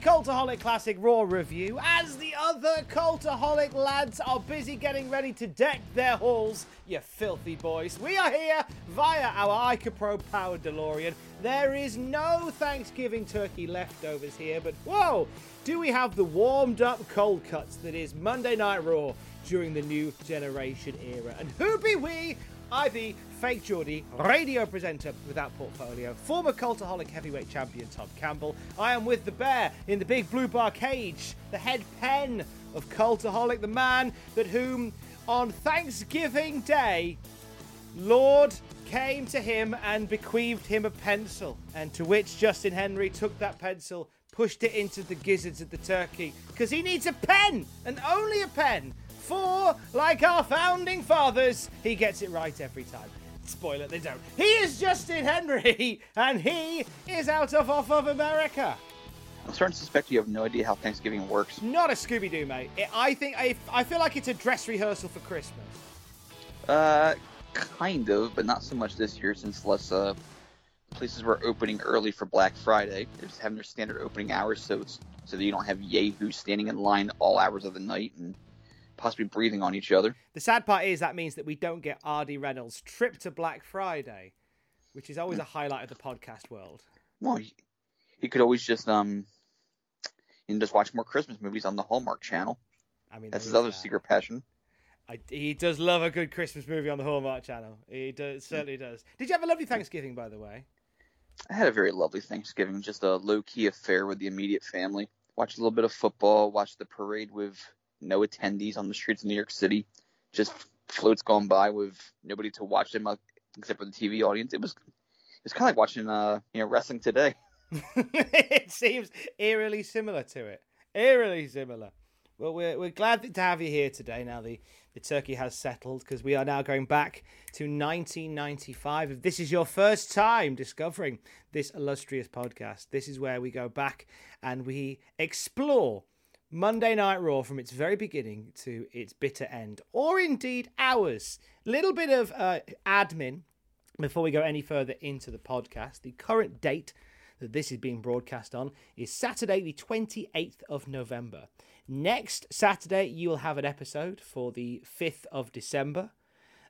Cultaholic Classic Raw review. As the other Cultaholic lads are busy getting ready to deck their halls, you filthy boys, we are here via our Ica Pro powered DeLorean. There is no Thanksgiving turkey leftovers here, but whoa, do we have the warmed up cold cuts that is Monday Night Raw during the new generation era? And who be we? I be Fake Geordie, radio presenter without portfolio, former cultaholic heavyweight champion Tom Campbell. I am with the bear in the big blue bar cage, the head pen of cultaholic, the man that whom on Thanksgiving Day Lord came to him and bequeathed him a pencil, and to which Justin Henry took that pencil, pushed it into the gizzards of the turkey, because he needs a pen, and only a pen. For, like our founding fathers, he gets it right every time. Spoiler, they don't. He is Justin Henry, and he is out of off of America. I'm starting to suspect you have no idea how Thanksgiving works. Not a Scooby Doo, mate. It, I think I, I feel like it's a dress rehearsal for Christmas. Uh, kind of, but not so much this year since less uh, places were opening early for Black Friday. They're just having their standard opening hours, so it's so that you don't have yahoos standing in line all hours of the night and possibly breathing on each other. The sad part is that means that we don't get R.D. Reynolds' trip to Black Friday, which is always a highlight of the podcast world. Well, you, you could always just um, you can just watch more Christmas movies on the Hallmark Channel. I mean, That's his other that. secret passion. I, he does love a good Christmas movie on the Hallmark Channel. He does, certainly does. Did you have a lovely Thanksgiving, by the way? I had a very lovely Thanksgiving, just a low key affair with the immediate family. Watched a little bit of football, watched the parade with no attendees on the streets of New York City, just floats going by with nobody to watch them uh, except for the TV audience. It was it's kind of like watching uh you know wrestling today. it seems eerily similar to it. Eerily similar. Well, we're, we're glad to have you here today. Now the, the turkey has settled because we are now going back to 1995. If this is your first time discovering this illustrious podcast, this is where we go back and we explore Monday Night Raw from its very beginning to its bitter end, or indeed ours. Little bit of uh, admin before we go any further into the podcast. The current date that this is being broadcast on is Saturday, the 28th of November. Next Saturday, you will have an episode for the 5th of December.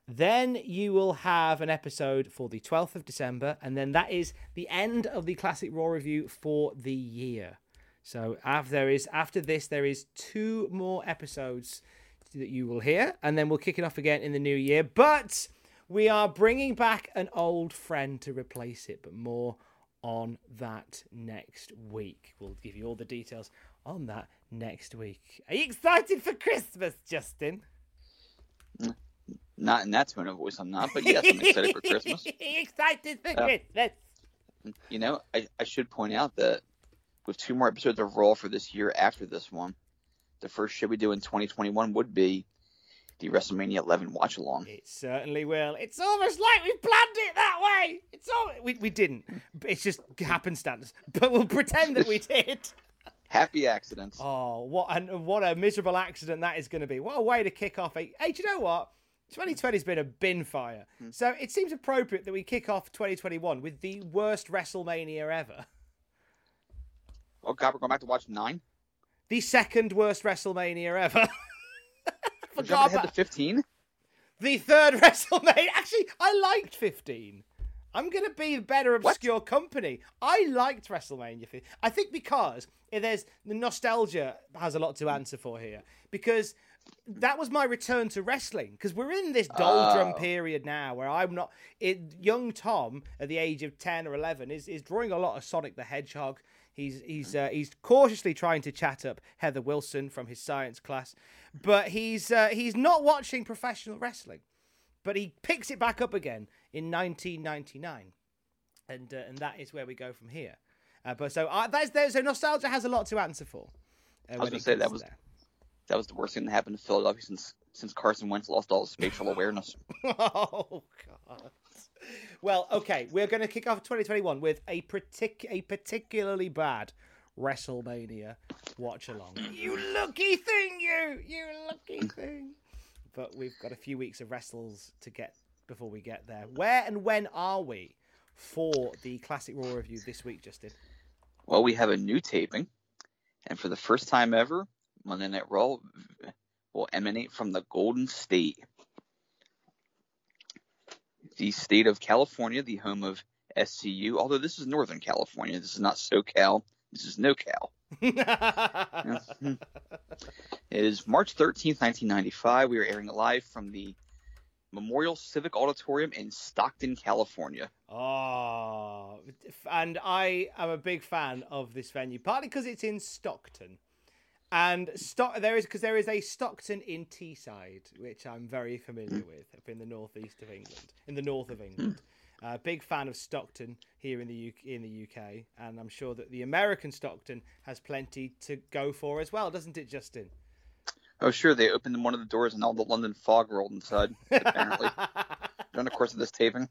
Then you will have an episode for the 12th of December, and then that is the end of the Classic Raw review for the year. So after there is after this, there is two more episodes that you will hear, and then we'll kick it off again in the new year. But we are bringing back an old friend to replace it, but more on that next week. We'll give you all the details on that next week. Are you excited for Christmas, Justin? Not in that tone of voice, I'm not, but yes, I'm excited for Christmas. You excited for Uh, Christmas? You know, I, I should point out that with two more episodes of Raw for this year after this one, the first show we do in 2021 would be the WrestleMania 11 watch along. It certainly will. It's almost like we planned it that way. It's all we, we didn't. It's just happenstance. But we'll pretend that we did. Happy accidents. Oh, what and what a miserable accident that is going to be. What a way to kick off a. Hey, do you know what? 2020's been a bin fire. Hmm. So it seems appropriate that we kick off 2021 with the worst WrestleMania ever. Oh God, we're going back to watch nine. The second worst WrestleMania ever. Forgot ahead to fifteen. the third WrestleMania. Actually, I liked 15. I'm going to be the better obscure company. I liked WrestleMania 15. I think because eh, there's the nostalgia has a lot to answer for here because that was my return to wrestling because we're in this doldrum Oh. period now where I'm not it, young Tom at the age of 10 or 11 is is drawing a lot of Sonic the Hedgehog. He's he's uh, he's cautiously trying to chat up Heather Wilson from his science class, but he's uh, he's not watching professional wrestling but he picks it back up again in 1999, and uh, and that is where we go from here. Uh, but so uh, that's there. So nostalgia has a lot to answer for. Uh, was gonna say, that was- there. That was the worst thing that happened to Philadelphia since since Carson Wentz lost all his spatial awareness. oh God. Well, okay, we're going to kick off 2021 with a partic- a particularly bad WrestleMania watch along. You lucky thing, you, you lucky thing. But we've got a few weeks of wrestles to get before we get there. Where and when are we for the Classic Raw review this week, Justin? Well, we have a new taping, and for the first time ever, Monday Night Raw will emanate from the Golden State, the state of California, the home of SCU. Although this is Northern California, this is not SoCal. This is NoCal. It is March 13th, 1995. We are airing live from the Memorial Civic Auditorium in Stockton, California. Oh, and I am a big fan of this venue, partly because it's in Stockton, and Stock there is because there is a Stockton in Teesside, which I'm very familiar with, up in the northeast of England, in the north of England. Uh, big fan of Stockton here in the UK, in the UK, and I'm sure that the American Stockton has plenty to go for as well, doesn't it, Justin? Oh, sure, they opened one of the doors and all the London fog rolled inside, apparently, during the course of this taping.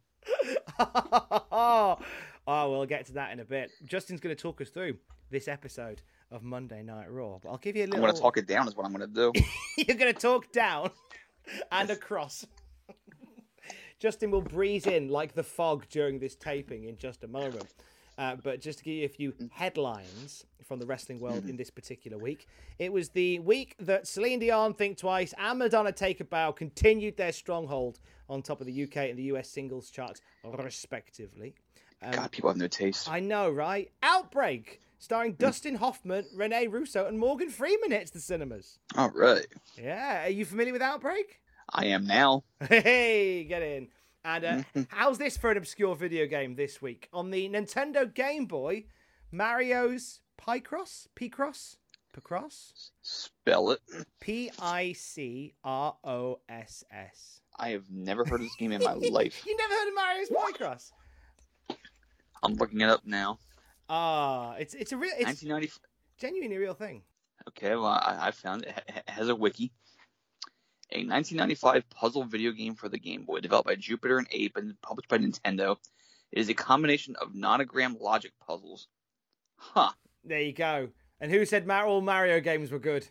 oh, we'll get to that in a bit. Justin's going to talk us through this episode of Monday Night Raw, but I'll give you a I'm going to talk it down, is what I'm going to do. You're going to talk down and across. Justin will breeze in like the fog during this taping in just a moment. Uh, but just to give you a few mm. headlines from the wrestling world in mm-hmm. this particular week, it was the week that Celine Dion, Think Twice, and Madonna Take a Bow continued their stronghold on top of the UK and the US singles charts, respectively. God, um, people have no taste. I know, right? Outbreak, starring Dustin Hoffman, Rene Russo, and Morgan Freeman hits the cinemas. All right. Yeah, are you familiar with Outbreak? I am now. Hey, get in. And uh, how's this for an obscure video game this week? On the Nintendo Game Boy, Mario's Picross? Picross? Picross? Spell it. P I C R O S S. I have never heard of this game in my life. You never heard of Mario's Picross? I'm looking it up now. Ah, it's it's a real, it's 1990. genuinely a real thing. Okay, well, I, I found it. It has a wiki. A 1995 puzzle video game for the Game Boy, developed by Jupiter and Ape and published by Nintendo. It is a combination of nonogram logic puzzles. Huh. There you go. And who said Mar- all Mario games were good?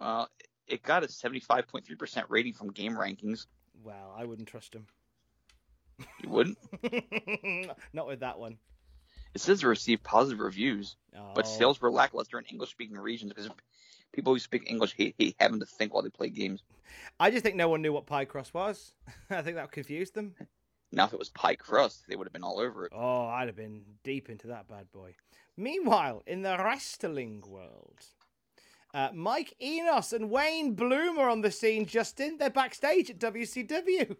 Well, it got a 75.3% rating from Game Rankings. Well, I wouldn't trust him. You wouldn't? Not with that one. It says it received positive reviews, but Oh. sales were lackluster in English-speaking regions because people who speak English hate, hate having to think while they play games. I just think no one knew what Picross was. I think that confused them. Now, if it was pie crust, they would have been all over it. Oh, I'd have been deep into that bad boy. Meanwhile, in the wrestling world, uh, Mike Enos and Wayne Bloom are on the scene, Justin. They're backstage at WCW.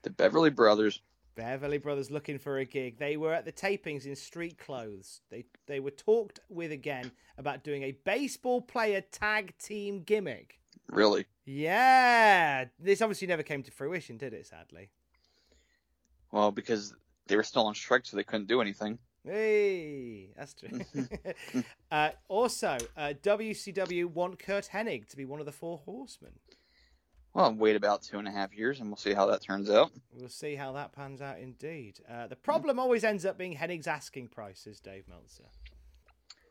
The Beverly Brothers. Beverly Brothers looking for a gig. They were at the tapings in street clothes. They they were talked with again about doing a baseball player tag team gimmick. Really? Yeah, this obviously never came to fruition, did it? Sadly. Well, because they were still on strike, so they couldn't do anything. Hey, that's true. uh, also, uh, WCW want Curt Hennig to be one of the four horsemen. Well, wait about two and a half years, and we'll see how that turns out. We'll see how that pans out indeed. Uh, the problem always ends up being Hennig's asking prices, Dave Meltzer.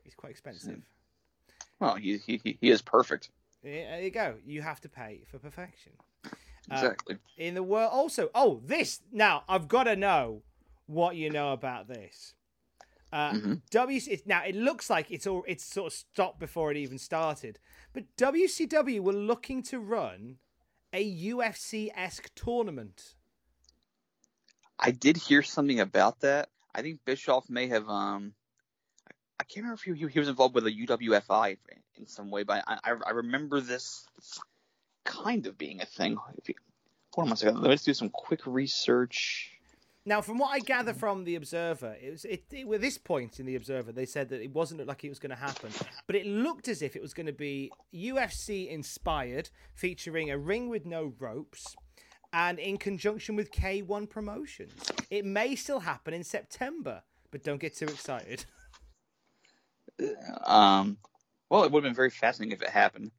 He's quite expensive. Well, he he he- is perfect. Yeah, there you go. You have to pay for perfection. Uh, Exactly. in the world. Also, oh, this now I've got to know what you know about this. Uh, Mhm. WC now it looks like it's all it's sort of stopped before it even started, but WCW were looking to run a UFC esque tournament. I did hear something about that. I think Bischoff may have um. I- can't remember if he, he was involved with a UWFI in some way, but I, I, I remember this kind of being a thing. If you, hold on a second. Let's do some quick research. Now, from what I gather from the Observer, it was it, it at this point in the Observer they said that it wasn't like it was going to happen, but it looked as if it was going to be UFC inspired, featuring a ring with no ropes, and in conjunction with K1 Promotions. It may still happen in September, but don't get too excited. Um, well, it would have been very fascinating if it happened.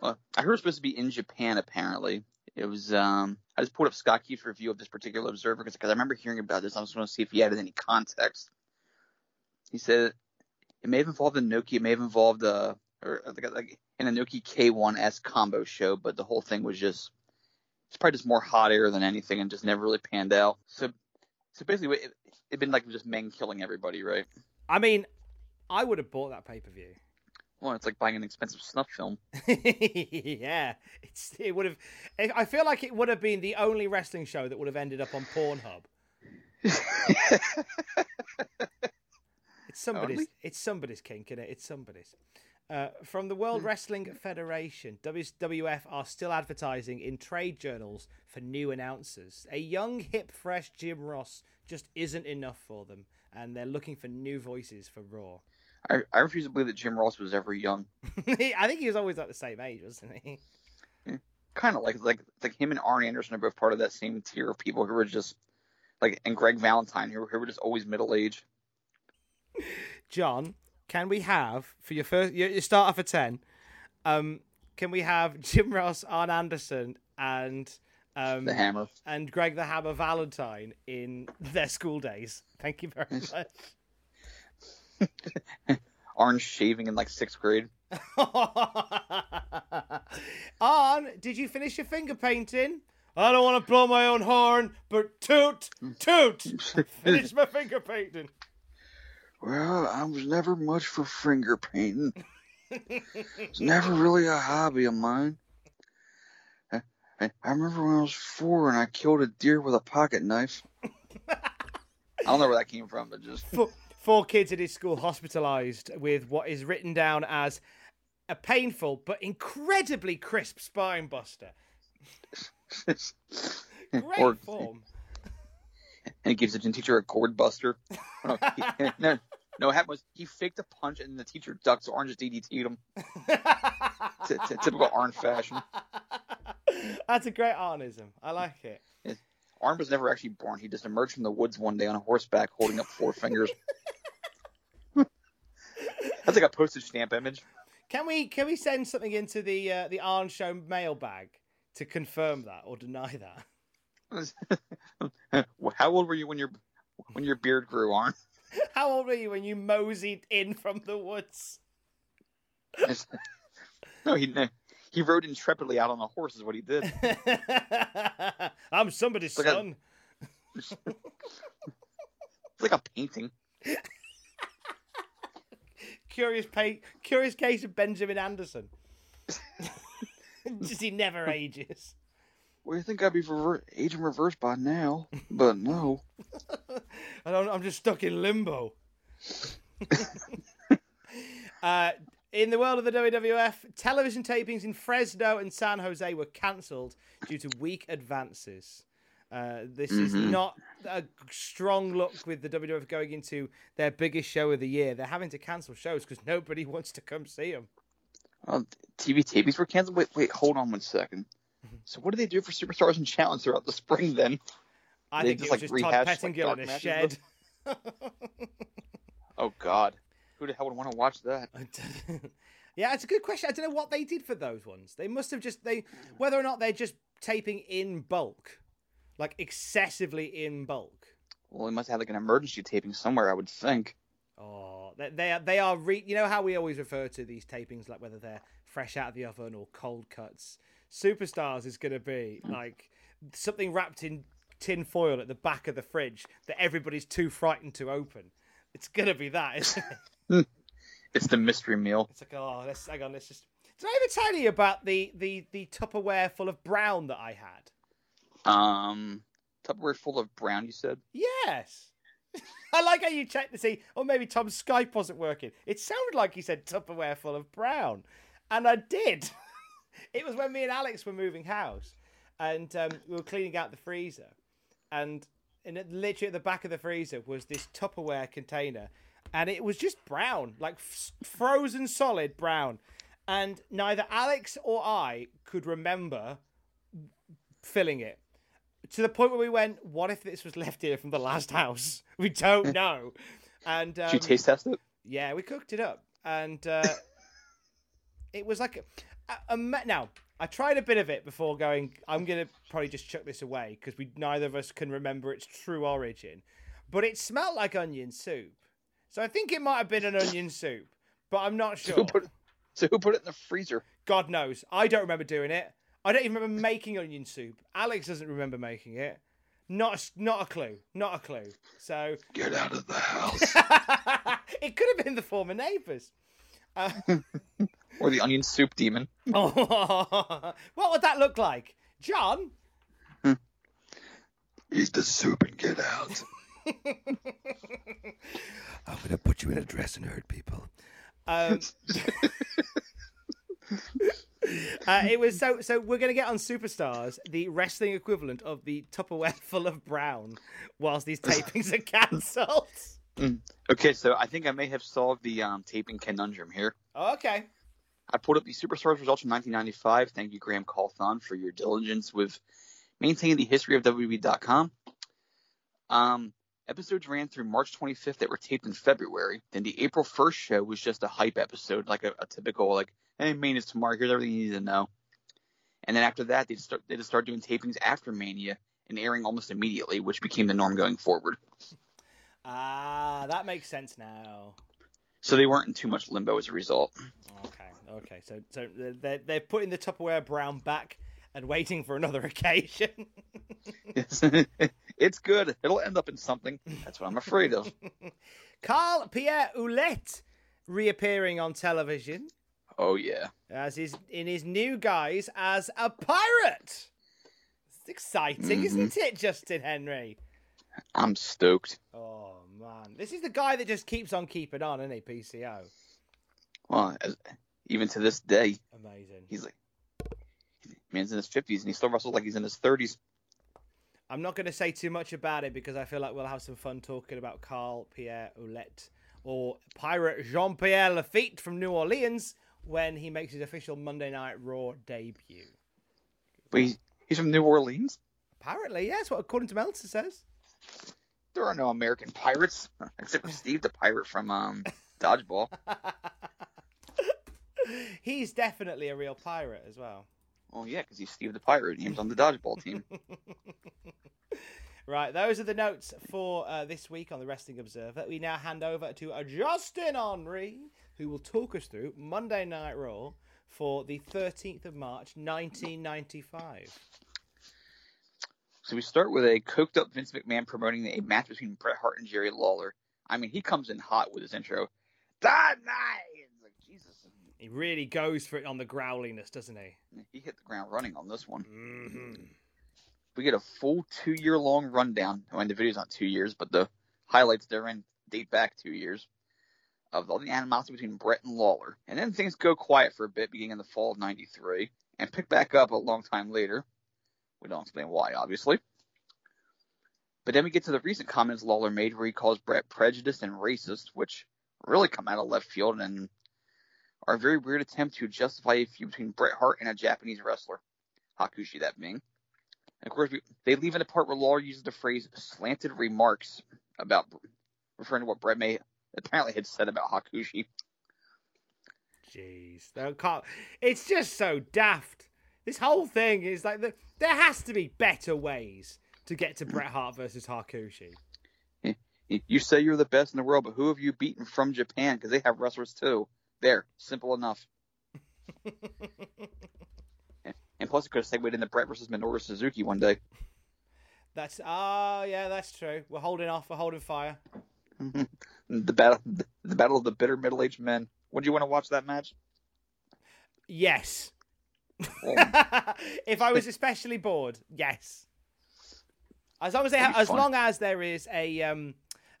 Uh, I heard it was supposed to be in Japan. Apparently, it was. Um, I just pulled up Scott Keith's review of this particular Observer because I remember hearing about this. I just want to see if he added any context. He said it may have involved a Nokia, it may have involved a or uh, like, like an Inoki K1S combo show, but the whole thing was just it's probably just more hot air than anything, and just never really panned out. So, so basically, it it'd been like just men killing everybody, right? I mean, I would have bought that pay per view. Well, it's like buying an expensive snuff film. yeah, it's it would have. I feel like it would have been the only wrestling show that would have ended up on Pornhub. It's somebody's. Hardly. It's somebody's kink, is it? It's somebody's. Uh, from the World Wrestling Federation, WWF are still advertising in trade journals for new announcers. A young, hip, fresh Jim Ross just isn't enough for them, and they're looking for new voices for Raw. I, I refuse to believe that Jim Ross was ever young. I think he was always like the same age, wasn't he? Kind of like like like him and Arn Anderson are both part of that same tier of people who were just like and Greg Valentine who, who were just always middle aged. John, can we have for your first your, your starter for ten? Um, can we have Jim Ross, Arn Anderson, and um, The Hammer. and Greg the Hammer Valentine in their school days? Thank you very much. Arn shaving in like sixth grade. Arn, did you finish your finger painting? I don't want to blow my own horn, but toot, toot, finish my finger painting. Well, I was never much for finger painting. It's never really a hobby of mine. I, I, I remember when I was four and I killed a deer with a pocket knife. I don't know where that came from, but just four, four kids at his school hospitalized with what is written down as a painful but incredibly crisp spine buster. Great or form. and he gives the gym teacher a cord buster. No, oh, he, no, no, what happened was he faked a punch and the teacher ducked, so Arn just DDT'd him. T- t- typical Arn fashion. That's a great Arnism. I like it. Arn was never actually born. He just emerged from the woods one day on a horseback holding up four fingers. That's like a postage stamp image. Can we can we send something into the uh, the Arn Show mailbag to confirm that or deny that? How old were you when your when your beard grew, Arn? How old were you when you moseyed in from the woods? no, he he rode intrepidly out on a horse. Is what he did. I'm somebody's at- son. It's like a painting. Curious pa- curious case of Benjamin Anderson. Just he never ages. Well, you think I'd be rever- age in reverse by now, but no. I don't, I'm just stuck in limbo. uh, in the world of the WWF, television tapings in Fresno and San Jose were cancelled due to weak advances. Uh, this is Mhm. not a strong look with the WWF going into their biggest show of the year. They're having to cancel shows because nobody wants to come see them. Oh, TV tapings were canceled. Wait, wait, hold on one second. So what do they do for Superstars and Challenge throughout the spring then? I They think just, like, just Todd rehash, like, Pettengill dark in a shed. Oh God, who the hell would want to watch that? yeah, it's a good question. I don't know what they did for those ones. They must have just they whether or not they're just taping in bulk, like excessively in bulk. Well, they must have like an emergency taping somewhere, I would think. Oh, they they are, they are re- you know how we always refer to these tapings like whether they're fresh out of the oven or cold cuts. Superstars is going to be hmm. like something wrapped in tin foil at the back of the fridge that everybody's too frightened to open. It's going to be that, isn't it? It's the mystery meal. It's like, oh, let's hang on, let's just. Did I ever tell you about the the the Tupperware full of brown that I had? Um, Tupperware full of brown. You said. Yes. I like how you checked to see, or maybe Tom's Skype wasn't working. It sounded like he said Tupperware full of brown, and I did. it was when me and Alex were moving house, and um, we were cleaning out the freezer, and and it, literally at the back of the freezer was this Tupperware container, and it was just brown, like f- frozen solid brown, and neither Alex or I could remember filling it to the point where we went, "What if this was left here from the last house? We don't know." And um, Did you taste test it? yeah, we cooked it up, and uh, it was like a, a, a now. I tried a bit of it before going. I'm gonna probably just chuck this away because we neither of us can remember its true origin, but it smelled like onion soup. So I think it might have been an onion soup, but I'm not So sure. who put so who put it in the freezer? God knows. I don't remember doing it. I don't even remember making onion soup. Alex doesn't remember making it. Not a, s- not a clue. Not a clue. So Get out of the house. it could have been the former neighbours. Uh, Or the onion soup demon? what would that look like, John? Eat the soup and get out. I'm gonna put you in a dress and hurt people. Um, uh, it was so. So we're going to get on Superstars, the wrestling equivalent of the Tupperware full of brown, whilst these tapings are cancelled. Okay, so I think I may have solved the um, taping conundrum here. Okay. I pulled up the Superstars results from 1995. Thank you, Graham Cawthon, for your diligence with maintaining the history of WWE.com. Um, episodes ran through March 25th that were taped in February. Then the April 1st show was just a hype episode, like a, a typical, like, hey, Mania is tomorrow. Here's everything you need to know. And then after that, they just start they just started doing tapings after Mania and airing almost immediately, which became the norm going forward. Ah, that makes sense now. So they weren't in too much limbo as a result. Okay. Okay. So so they're they're putting the Tupperware brown back and waiting for another occasion. It's, it's good. It'll end up in something. That's what I'm afraid of. Carl Pierre Ouellet reappearing on television Oh yeah. as his in his new guise as a pirate. It's exciting, isn't mm-hmm. it, Justin Henry? I'm stoked. Oh man, this is the guy that just keeps on keeping on, isn't he? PCO, Well, even to this day, amazing. he's like, man's in his 50s and he still wrestles like he's in his 30s. I'm not going to say too much about it because I feel like we'll have some fun talking about Carl Pierre Ouellet or Pirate Jean Pierre Lafitte from New Orleans when he makes his official Monday Night Raw debut. But he's, he's from New Orleans. Apparently, yes, what according to Meltzer says. There are no American pirates except for Steve the pirate from um, Dodgeball. He's definitely a real pirate as well. Oh yeah, because he's Steve the pirate. He was on the Dodgeball team. Right, those are the notes for uh, this week on the Wrestling Observer. We now hand over to Justin Henry, who will talk us through Monday Night Raw for the 13th of March, 1995. So we start with a coked up Vince McMahon promoting a match between Bret Hart and Jerry Lawler. I mean, he comes in hot with his intro. Night, like Jesus. He really goes for it on the growliness, doesn't he? He hit the ground running on this one. Mm-hmm. We get a full two year long rundown. I mean, the video's not two years, but the highlights therein date back two years of all the animosity between Bret and Lawler. And then things go quiet for a bit, beginning in the fall of '93, and pick back up a long time later. We don't explain why, obviously. But then we get to the recent comments Lawler made, where he calls Bret prejudiced and racist, which really come out of left field and are a very weird attempt to justify a feud between Bret Hart and a Japanese wrestler, Hakushi that being. And of course, we, they leave in the part where Lawler uses the phrase "slanted remarks" about referring to what Bret may apparently had said about Hakushi. Jeez. It's just so daft. This whole thing is like the, there has to be better ways to get to Bret Hart versus Hakushi. You say you're the best in the world, but who have you beaten from Japan? Because they have wrestlers too. There, simple enough. and, plus, it could have segued into Bret versus Minoru Suzuki one day. That's ah, yeah, that's true. We're holding off. We're holding fire. the battle, the battle of the bitter middle-aged men. Would you want to watch that match? Yes. Well, if I was especially bored, yes. As long as they ha- as fun. long as there is a um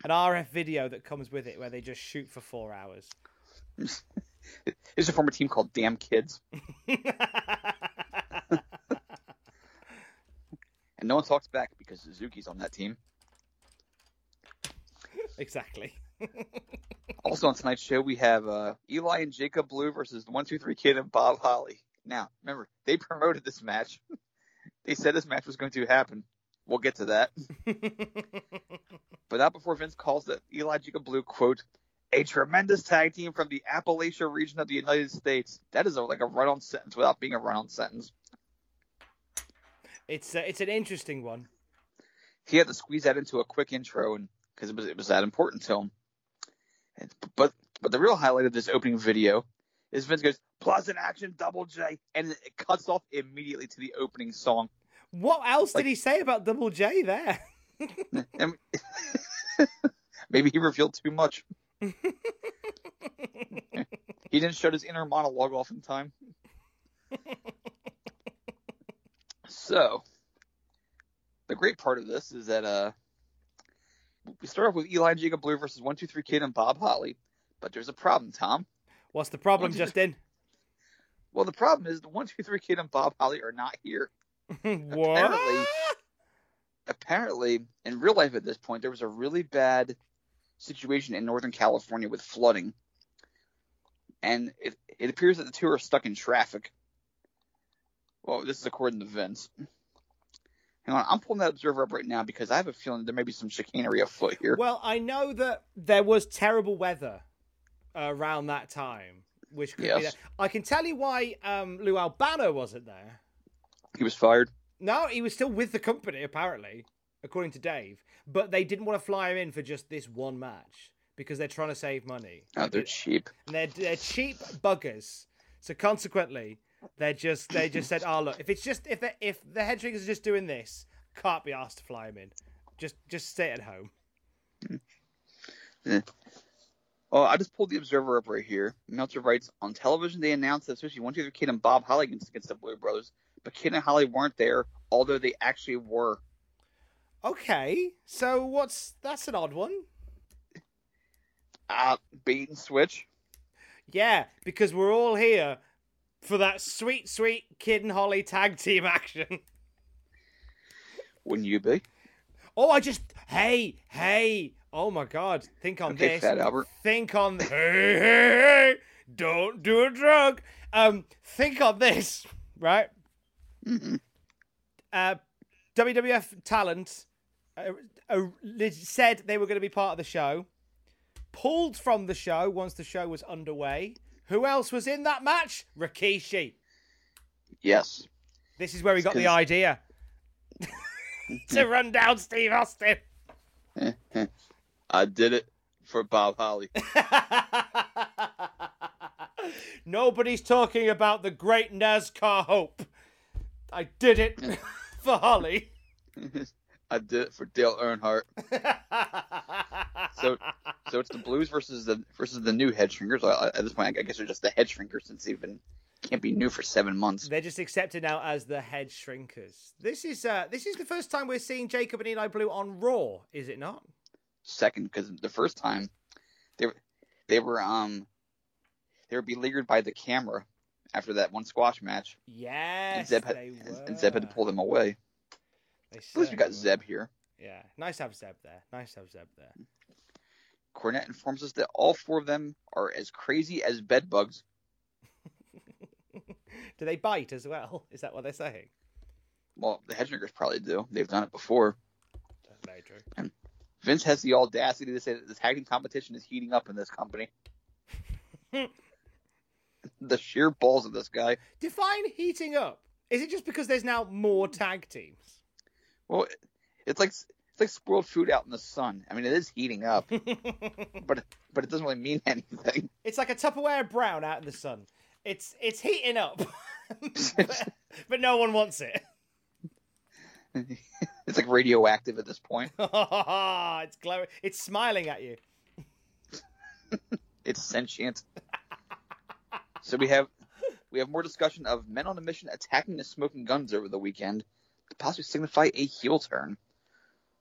an RF video that comes with it where they just shoot for four hours. There's a former team called Damn Kids, and no one talks back because Suzuki's on that team. exactly. Also on tonight's show, we have uh, Eli and Jacob Blue versus the One Two Three Kid and Bob Holly. Now, remember, they promoted this match. they said this match was going to happen. We'll get to that, but not before Vince calls the Eli Jacob Blue quote a tremendous tag team from the Appalachia region of the United States. That is a, like a run-on sentence without being a run-on sentence. it's uh, it's an interesting one. he had to squeeze that into a quick intro and because it was it was that important to him. And, but but the real highlight of this opening video is Vince goes plus in action double J and it cuts off immediately to the opening song. What else Like- did he say about Double J there? And maybe he revealed too much. he didn't shut his inner monologue off in time. so, the great part of this is that uh, we start off with Eli Jacob Blue versus One Two Three Kid and Bob Holly, but there's a problem, Tom. What's the problem, What? Justin? Well, the problem is the One Two Three Kid and Bob Holly are not here. what? Apparently, apparently, in real life at this point, there was a really bad situation in Northern California with flooding, and it it appears that the two are stuck in traffic. Well, this is according to Vince. Hang on, I'm pulling that observer up right now because I have a feeling there may be some chicanery afoot here. Well, I know that there was terrible weather around that time, which could be Yes. that. I can tell you why um, Lou Albano wasn't there. He was fired. No, he was still with the company, apparently, according to Dave. But they didn't want to fly him in for just this one match because they're trying to save money. Oh, they're cheap. And they're, they're cheap buggers. So consequently, they just they just said, "Oh look, if it's just if the if the head are just doing this, can't be asked to fly him in. Just just stay at home." Oh, I just pulled the Observer up right here. Meltzer writes on television they announced that especially one, two, three, Kid and Bob Holly against, against the Blue Brothers, but Kid and Holly weren't there, although they actually were. Okay, so what's that's an odd one. Ah, bait and switch. Yeah, because we're all here for that sweet, sweet Kid and Holly tag team action. Wouldn't you be? Oh, I just hey, hey. Oh my god, think on Okay, this. Fat Albert. Think on hey, hey, hey. Don't do a drug. Um, think on this, right? Uh, WWF talent uh, uh, said they were going to be part of the show. Pulled from the show once the show was underway. Who else was in that match? Rikishi. Yes. This is where we got the idea to hmm. run down Steve Austin. I did it for Bob Holly. Nobody's talking about the great NASCAR hope. I did it for Holly. I did it for Dale Earnhardt. So, so it's the Blues versus the versus the new Head Shrinkers. At this point, I guess they're just the Head Shrinkers since they've been can't be new for seven months. They're just accepted now as the head shrinkers. This is uh, this is the first time we're seeing Jacob and Eli Blue on Raw, is it not? second because the first time they were they were um they were beleaguered by the camera after that one squash match. and Yes, Zeb had, were. and Zeb had to pull them away. At least we got certainly Zeb here. Yeah, nice to have Zeb there. Nice to have Zeb there. Cornette informs us that all four of them are as crazy as bed bugs. Do they bite as well? Is that what they're saying? Well, the Headshrinkers probably do. They've done it before. That's very true. Vince has the audacity to say that the tag team competition is heating up in this company. the sheer balls of this guy. Define heating up. Is it just because there's now more tag teams? Well, it's like it's like spoiled food out in the sun. I mean, it is heating up, but but it doesn't really mean anything. It's like a Tupperware brown out in the sun. It's it's heating up, but, but no one wants it. It's like radioactive at this point. it's glowing. It's smiling at you. It's sentient. so we have we have more discussion of men on a mission attacking the smoking guns over the weekend to possibly signify a heel turn.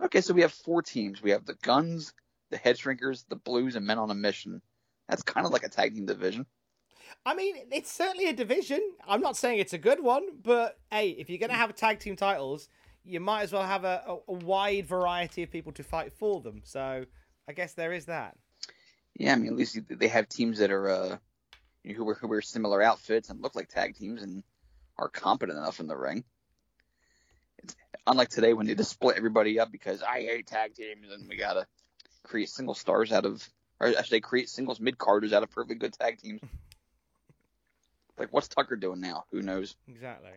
Okay, so we have four teams. We have the guns, the head shrinkers, the blues, and men on a mission. That's kind of like a tag team division. I mean, it's certainly a division. I'm not saying it's a good one, but hey, if you're going to have tag team titles, you might as well have a, a, a wide variety of people to fight for them. So I guess there is that. Yeah, I mean, at least they have teams that are uh, who wear who wear similar outfits and look like tag teams and are competent enough in the ring. Unlike today when they just split everybody up because I hate tag teams and we gotta create single stars out of, or say, create singles mid carders out of perfectly good tag teams. like, what's Tucker doing now? Who knows? Exactly.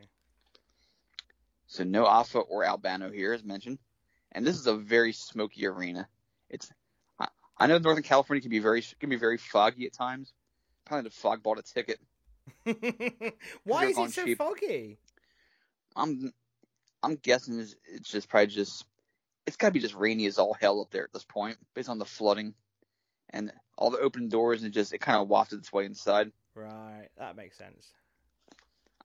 So no Afa or Albano here, as mentioned, and this is a very smoky arena. It's I, I know Northern California can be very can be very foggy at times. Probably the fog bought a ticket. Why is it so cheap. foggy? I'm I'm guessing it's, it's just probably just it's got to be just rainy as all hell up there at this point, based on the flooding and all the open doors and just it kind of wafted its way inside. Right, that makes sense.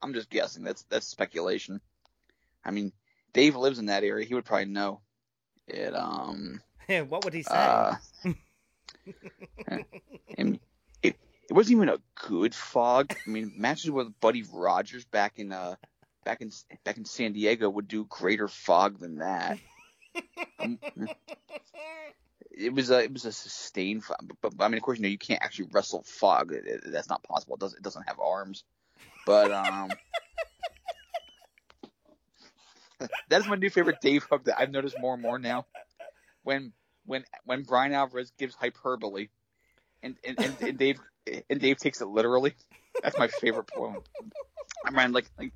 I'm just guessing. That's that's speculation. I mean, Dave lives in that area. He would probably know. It um what would he say? uh, and it it wasn't even a good fog. I mean, matches with Buddy Rogers back in uh back in back in San Diego would do greater fog than that. Um, it was a it was a sustained fog, but, but I mean, of course, you know, you can't actually wrestle fog. It- it- that's not possible. It doesn't it doesn't have arms. But um, that is my new favorite Dave hook that I've noticed more and more now. When when when Bryan Alvarez gives hyperbole, and and, and, and Dave and Dave takes it literally. That's my favorite point. I'm Ryan like like,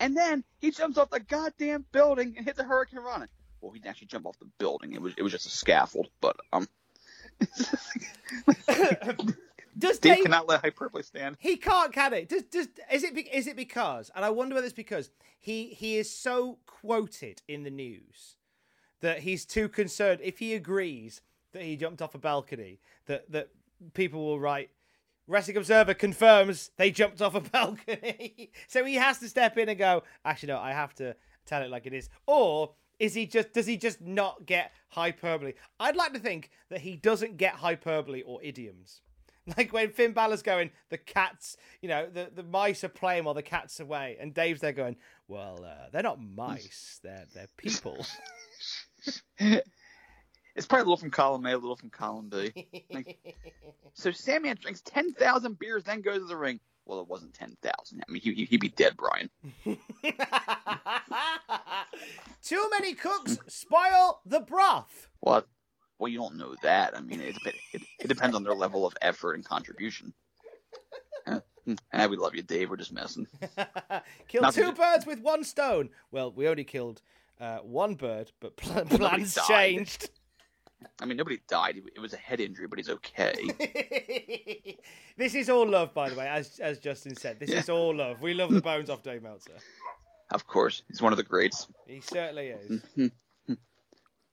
and then he jumps off the goddamn building and hits a hurricanrana. Well, he didn't actually jump off the building. It was it was just a scaffold. But um, Does Dave Dave? cannot let hyperbole stand. He can't, can it? Does, does, is it? be- Is it because? And I wonder whether it's because he he is so quoted in the news that he's too concerned. If he agrees that he jumped off a balcony, that that people will write. Wrestling Observer confirms they jumped off a balcony, so he has to step in and go. Actually, no, I have to tell it like it is. Or is he just? Does he just not get hyperbole? I'd like to think that he doesn't get hyperbole or idioms. Like when Finn Balor's going, the cats, you know, the, the mice are playing while the cat's away, and Dave's there going, well, uh, they're not mice, they're they're people. It's probably a little from column A, a little from column B. Like, so Sandman drinks ten thousand beers, then goes to the ring. Well, it wasn't ten thousand. I mean, he, he- he'd be dead, Bryan. Too many cooks spoil the broth. Well, well, you don't know that. I mean, it, it, it depends on their level of effort and contribution. Eh, we love you, Dave. We're just messing. Kill Not two to- birds with one stone. Well, we only killed uh, one bird, but pl- plans changed. I mean, nobody died. It was a head injury, but he's okay. this is all love, by the way, as as Justin said. This is all love. We love the bones off Dave Meltzer. of course, he's one of the greats. He certainly is.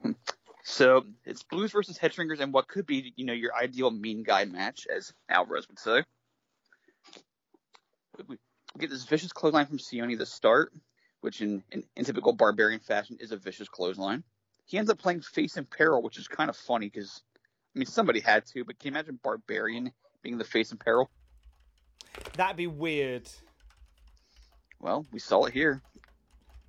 So it's Blues versus Headshrinkers, and what could be, you know, your ideal mean guy match, as Alvarez would say. We we get this vicious clothesline from Sione the start, which in, in, in typical barbarian fashion is a vicious clothesline. He ends up playing face in peril, which is kind of funny because, I mean, somebody had to, but can you imagine barbarian being the face in peril? That'd be weird. Well, we saw it here.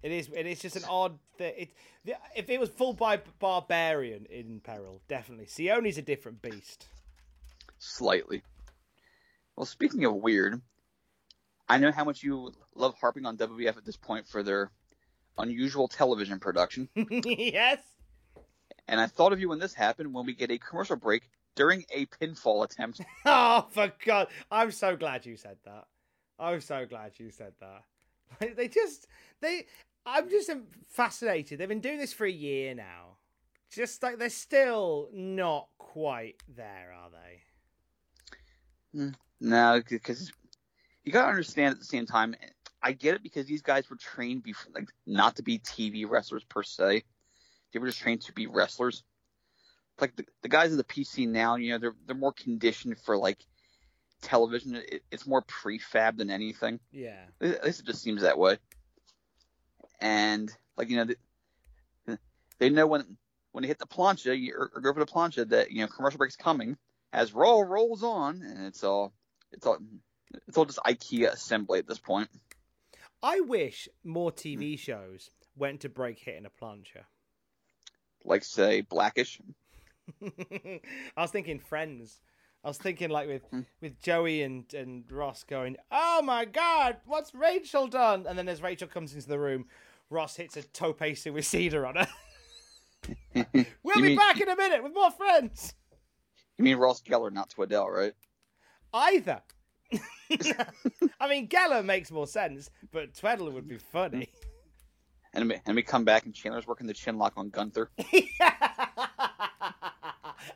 It is. It is just an odd. Th- it, the- if it was full by barbarian in peril, definitely. Sione's a different beast. Slightly. Well, speaking of weird, I know how much you love harping on WWF at this point for their unusual television production. yes. And I thought of you when this happened when we get a commercial break during a pinfall attempt. Oh, for God! I'm so glad you said that. I'm so glad you said that. Like, they just they. I'm just fascinated. They've been doing this for a year now. Just like they're still not quite there, are they? Hmm. No, because you gotta understand at the same time. I get it because these guys were trained before, like not to be TV wrestlers per se. They were just trained to be wrestlers. Like the, the guys in the PC now, you know, they're they're more conditioned for like television. It, it's more prefab than anything. Yeah. At least it just seems that way. And like you know, they, they know when when they hit the plancha you- or, or go for the plancha that you know commercial break's coming. As Raw rolls on, and it's all it's all it's all just IKEA assembly at this point. I wish more hmm. TV shows went to break hitting a plancha. Like say Blackish. I was thinking Friends. I was thinking like with hmm. with Joey and and Ross going, "Oh my God, what's Rachel done?" And then as Rachel comes into the room, Ross hits a tope suicida on her. we'll You be mean- back in a minute with more friends. You mean Ross Geller, not Twiddell, right? Either. I mean, Geller makes more sense, but Tweddle would be funny. And we, and we come back and Chandler's working the chin lock on Gunther.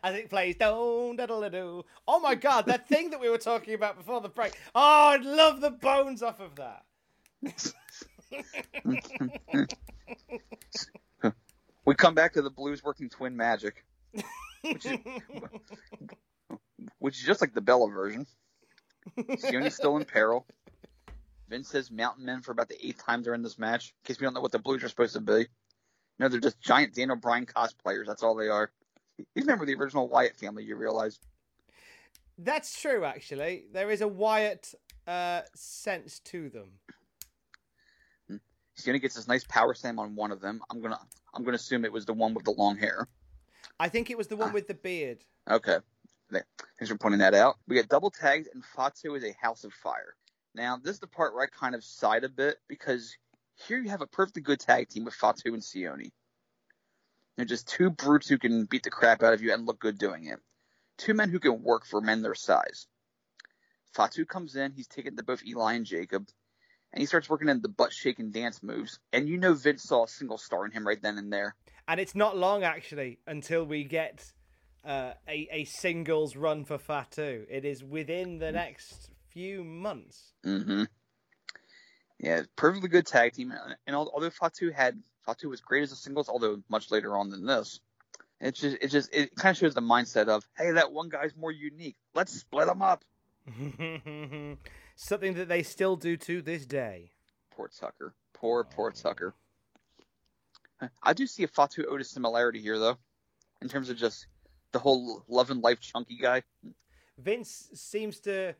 As it plays do diddle do. Oh my god, that thing that we were talking about before the break. Oh, I'd love the bones off of that. We come back to the Blus working twin magic, which is, which is just like the Bella version. Sione's still in peril. Vince says Mountain Men for about the eighth time during this match. In case we don't know what the Blus are supposed to be. No, they're just giant Daniel Bryan cosplayers. That's all they are. He's a member of the original Wyatt family, you realize. That's true, actually. There is a Wyatt uh, sense to them. Sione gets this nice power slam on one of them. I'm gonna I'm gonna assume it was the one with the long hair. I think it was the one with the beard. Okay. Th- Thanks for pointing that out. We get double tagged, and Fatu is a house of fire. Now, this is the part where I kind of side a bit because here you have a perfectly good tag team with Fatu and Sione. They're just two brutes who can beat the crap out of you and look good doing it. Two men who can work for men their size. Fatu comes in, he's taken to both Eli and Jacob, and he starts working in the butt shaking dance moves. And you know Vince saw a single star in him right then and there. And it's not long, actually, until we get uh, a, a singles run for Fatu. It is within the next few months. Mm-hmm. Yeah, perfectly good tag team. And although Fatu had Fatu was great as a singles, although much later on than this, it just it just it kind of shows the mindset of hey, that one guy's more unique. Let's split them up. Something that they still do to this day. Poor Tucker. Poor poor Tucker. I do see a Fatu Otis similarity here though, in terms of just the whole love and life chunky guy. Vince seems to,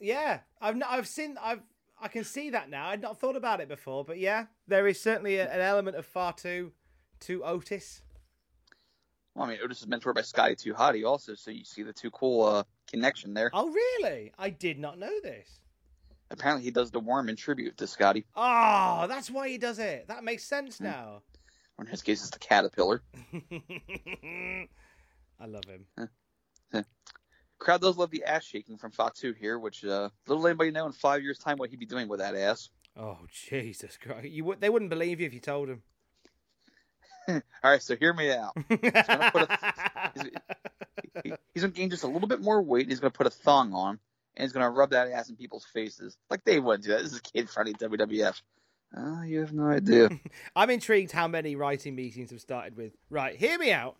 yeah. I've not, I've seen I've I can see that now. I'd not thought about it before, but yeah, there is certainly a, an element of Fatu to Otis. Well, I mean, Otis is mentored by Scotty 2 Hotty also, so you see the Too Cool uh, connection there. Oh, really? I did not know this. Apparently, he does the worm in tribute to Scotty. Oh, that's why he does it. That makes sense now. Or in his case, it's the caterpillar. I love him. Crowd does love the ass shaking from Fatu here, which uh, little anybody know in five years' time what he'd be doing with that ass. Oh, Jesus Christ! You would they wouldn't believe you if you told him. All right, so hear me out. gonna put He's, he's gonna gain just a little bit more weight. And he's gonna put a thong on, and he's gonna rub that ass in people's faces like they wouldn't do that. This is kid friendly WWF. Oh, you have no idea. I'm intrigued how many writing meetings have started with. Right, hear me out.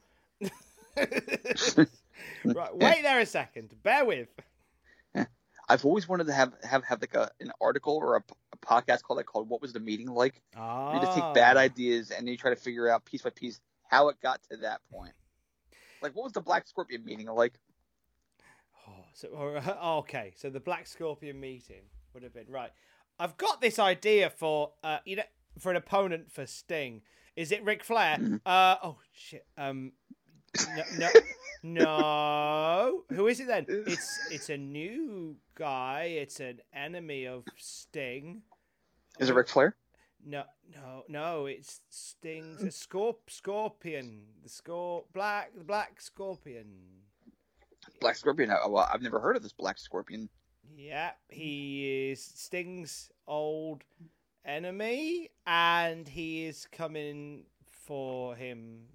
Right, wait there a second. Bear with. I've always wanted to have have have like a an article or a, a podcast called like called "What Was the Meeting Like." Ah, You just take bad ideas and then you try to figure out piece by piece how it got to that point. Like, what was the Black Scorpion meeting like? Oh, so, or, okay, so the Black Scorpion meeting would have been right. I've got this idea for uh, you know, for an opponent for Sting. Is it Ric Flair? Uh, oh shit. Um, no, no, no. Who is it then? It's it's a new guy. It's an enemy of Sting. Is it Ric Flair? No, no, no. It's Sting's a scorp- scorpion. The scor black the black scorpion. Black Scorpion. Oh, well, I've never heard of this Black Scorpion. Yeah, he is Sting's old enemy, and he is coming for him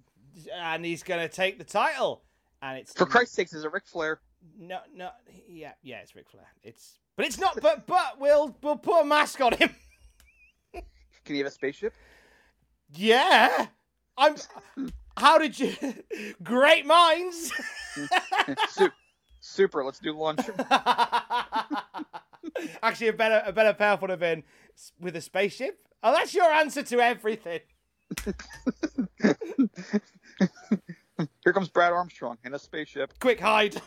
and he's going to take the title. And it's For Christ's sakes, is it Ric Flair? no, no, yeah, yeah, it's Ric Flair. It's, but it's not. But but we'll we'll put a mask on him. Can he have a spaceship? Yeah, I'm. How did you? Great minds. Su- Super. Let's do lunch. Actually, a better a better pair would have been with a spaceship. Oh, that's your answer to everything. Here comes Brad Armstrong in a spaceship. Quick hide.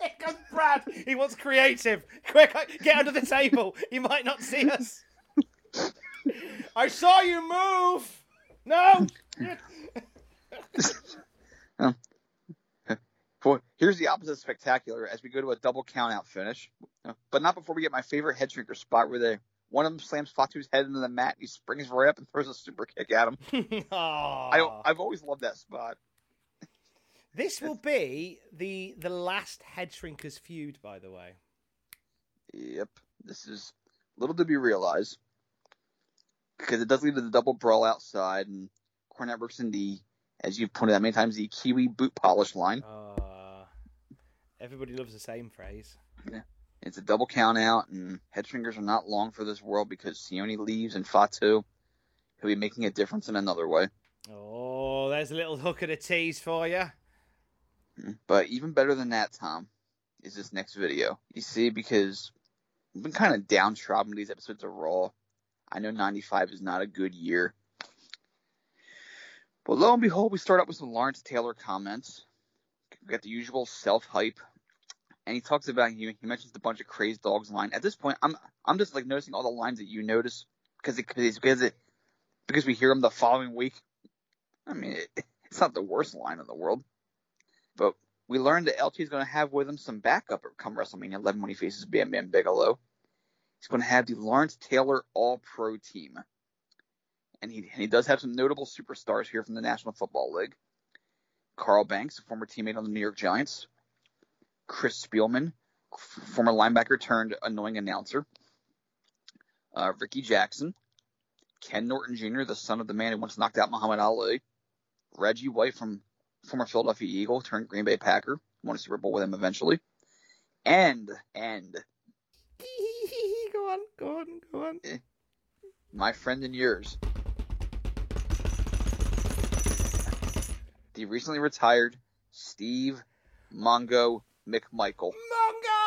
Here comes Brad. He wants creative. Quick, get under the table. He might not see us. I saw you move. No. Boy, here's the opposite spectacular as we go to a double count out finish. Uh, But not before we get my favorite head shrinker spot where they one of them slams Fatu's head into the mat. and He springs right up and throws a super kick at him. I, I've always loved that spot. This will be the the last head shrinkers feud, by the way. Yep. This is little to be realized. Because it does lead to the double brawl outside, and Cornette works in the, as you've pointed out many times, the Kiwi boot polish line. Uh, everybody loves the same phrase. It's a double count out, and head shrinkers are not long for this world because Sione leaves and Fatu, he'll be making a difference in another way. Oh, there's a little hook and a tease for you. Hmm, but even better than that, Tom, is this next video. You see, because we've been kind of downtrodden these episodes of Raw. I know 95 is not a good year. But lo and behold, we start out with some Lawrence Taylor comments. We got the usual self hype. And he talks about he, he mentions the bunch of crazed dogs line. At this point, I'm I'm just like noticing all the lines that you notice because it because it because we hear them the following week. I mean, it, it's not the worst line in the world. But we learned that LT is going to have with him some backup come WrestleMania 11 when he faces Bam Bam Bigelow. He's going to have the Lawrence Taylor All Pro team. And he, and he does have some notable superstars here from the National Football League. Carl Banks, a former teammate on the New York Giants. Chris Spielman, former linebacker turned annoying announcer. Uh, Rickey Jackson. Ken Norton Jr., the son of the man who once knocked out Muhammad Ali. Reggie White from former Philadelphia Eagle turned Green Bay Packer, won a Super Bowl with him eventually. And, and, go on, go on, go on. my friend and yours, the recently retired Steve Mongo McMichael. Mongo!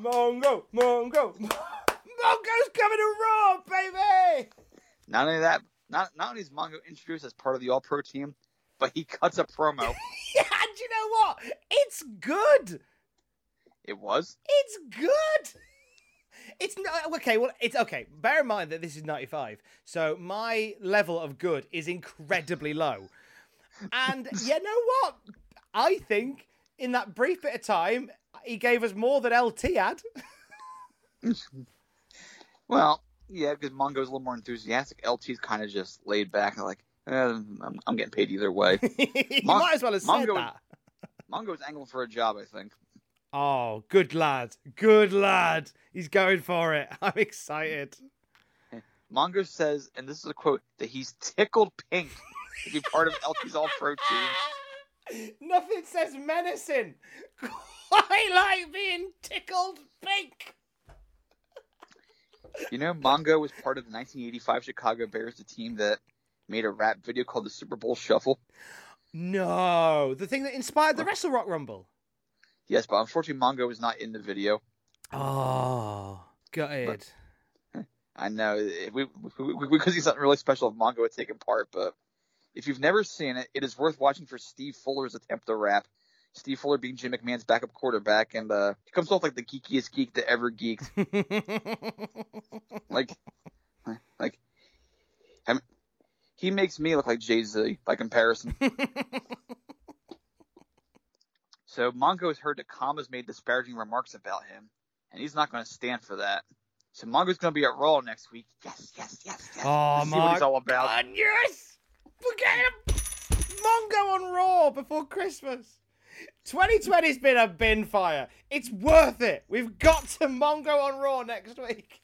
Mongo! Mongo! Mongo's coming to Raw, baby! Not only that, not, not only is Mongo introduced as part of the All Pro team, but he cuts a promo. Yeah, and you know what? It's good. It was. It's good. It's not okay. Well, it's okay. Bear in mind that this is '95, so my level of good is incredibly low. And you know what? I think in that brief bit of time, he gave us more than LT had. Well, yeah, because Mongo's a little more enthusiastic. LT's kind of just laid back and like, eh, I'm, I'm getting paid either way. you Mon- might as well have said that. Mongo's angling for a job, I think. Oh, good lad. Good lad. He's going for it. I'm excited. Mongo says, and this is a quote, that he's tickled pink to be part of LT's All Pro team. Nothing says menacing. Quite like being tickled pink. You know, Mongo was part of the 1985 Chicago Bears, the team that made a rap video called the Super Bowl Shuffle. No, the thing that inspired the Wrestle Rock Rumble. Yes, but unfortunately, Mongo was not in the video. Oh, gutted. I know we, we, we, we could see something really special if Mongo had taken part, but if you've never seen it, it is worth watching for Steve Fuller's attempt to rap. Steve Fuller being Jim McMahon's backup quarterback, and uh, he comes off like the geekiest geek that ever geeked. like, like, mean, he makes me look like Jay Z by comparison. so Mongo has heard that Kama's made disparaging remarks about him, and he's not going to stand for that. So Mongo's going to be at Raw next week. Yes, yes, yes, yes. Oh, Let's see what he's all about. God, yes! Forget him! Mongo on Raw before Christmas. 2020's been a bin fire. It's worth it. We've got to Mongo on Raw next week.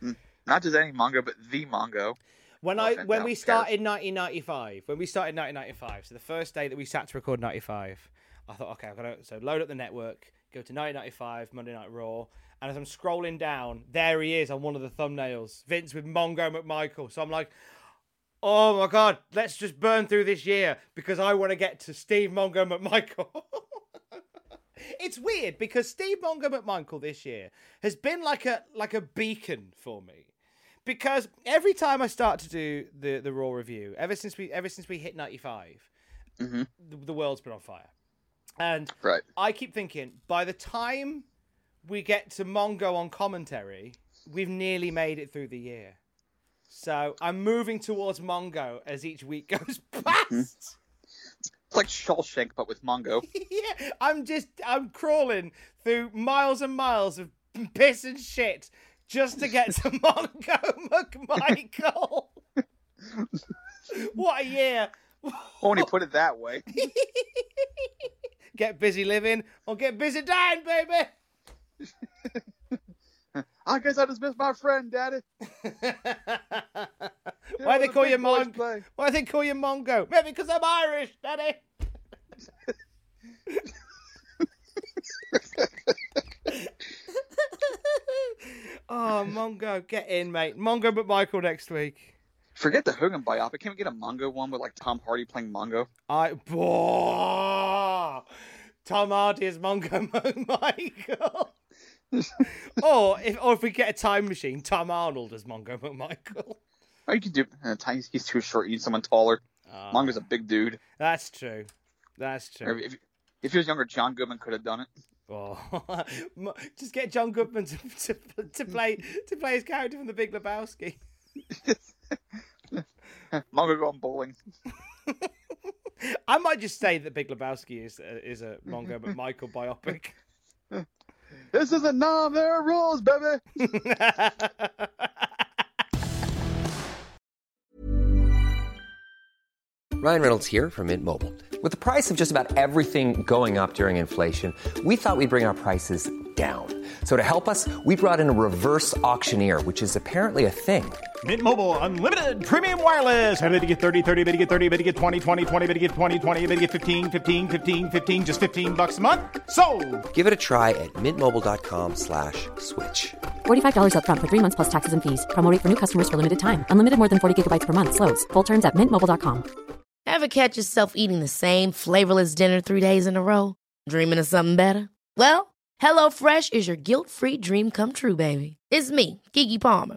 Hmm. Not just any Mongo, but the Mongo. When I when we started 1995, when we started 1995, so the first day that we sat to record 95, I thought, okay, I've got to so load up the network, go to 1995 Monday Night Raw, and as I'm scrolling down, there he is on one of the thumbnails, Vince with Mongo McMichael. So I'm like, oh my god, let's just burn through this year because I want to get to Steve Mongo McMichael. it's weird because Steve Mongo McMichael this year has been like a like a beacon for me because every time I start to do the the raw review, ever since we ever since we hit 95, Mhm. the, the world's been on fire, and Right. I keep thinking by the time we get to Mongo on commentary, we've nearly made it through the year. So I'm moving towards Mongo as each week goes mm-hmm. past. It's like Shawshank, but with Mongo. yeah, I'm just I'm crawling through miles and miles of piss and shit just to get to Mongo McMichael. what a year! Only put it that way. Get busy living or get busy dying, baby. I guess I just missed my friend, Daddy. Why they call big you boys Mongo? play. Why they call you Mongo? Maybe because I'm Irish, Daddy. oh, Mongo, get in, mate. Mongo, McMichael next week. Forget the Hogan biopic. Can we get a Mongo one with like Tom Hardy playing Mongo? I. Whoa! Tom Hardy is Mongo Michael. Or if or if we get a time machine, Tom Arnold as Mongo McMichael. Or you could do. Uh, he's too short. You need someone taller. Ah, Mongo's a big dude. That's true. That's Or true. if, if he was younger, John Goodman could have done it. Oh, just get John Goodman to, to, to play to play his character from The Big Lebowski. Mongo going bowling. I might just say that Big Lebowski is a, is a Mongo McMichael biopic. This isn't 'Nam, there are rules, baby. Ryan Reynolds here from Mint Mobile. With the price of just about everything going up during inflation, we thought we'd bring our prices down. So to help us, we brought in a reverse auctioneer, which is apparently a thing. Mint Mobile unlimited premium wireless. Ready to get 30, 30, bit to get 30, bit to get 20, 20, 20, bit to get 20, 20, bit to get 15, 15, 15, 15 just 15 bucks a month. So, Give it a try at mintmobile.com slash switch. $45 upfront for three months plus taxes and fees. Promo rate for new customers for limited time. Unlimited more than 40 gigabytes per month. Slows. Full terms at mintmobile.com. Ever catch yourself eating the same flavorless dinner three days in a row? Dreaming of something better? Well, HelloFresh is your guilt-free dream come true, baby. It's me, Keke Palmer.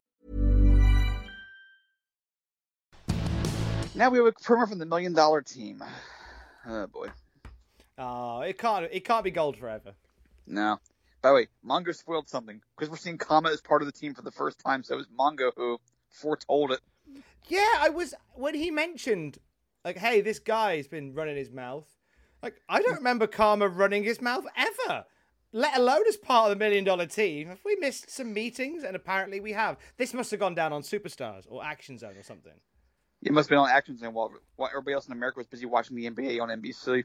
Now we have a promo from the Million Dollar Team. Oh boy. Oh, it can't it can't be gold forever. No. By the way, Mongo spoiled something because we're seeing Kama as part of the team for the first time. So it was Mongo who foretold it. Yeah, I was when he mentioned like, hey, this guy's been running his mouth. Like, I don't remember Kama running his mouth ever. Let alone as part of the million dollar team. Have we missed some meetings? And apparently we have. This must have gone down on Superstars or Action Zone or something. It must have been on Action Zone while, while everybody else in America was busy watching the NBA on NBC.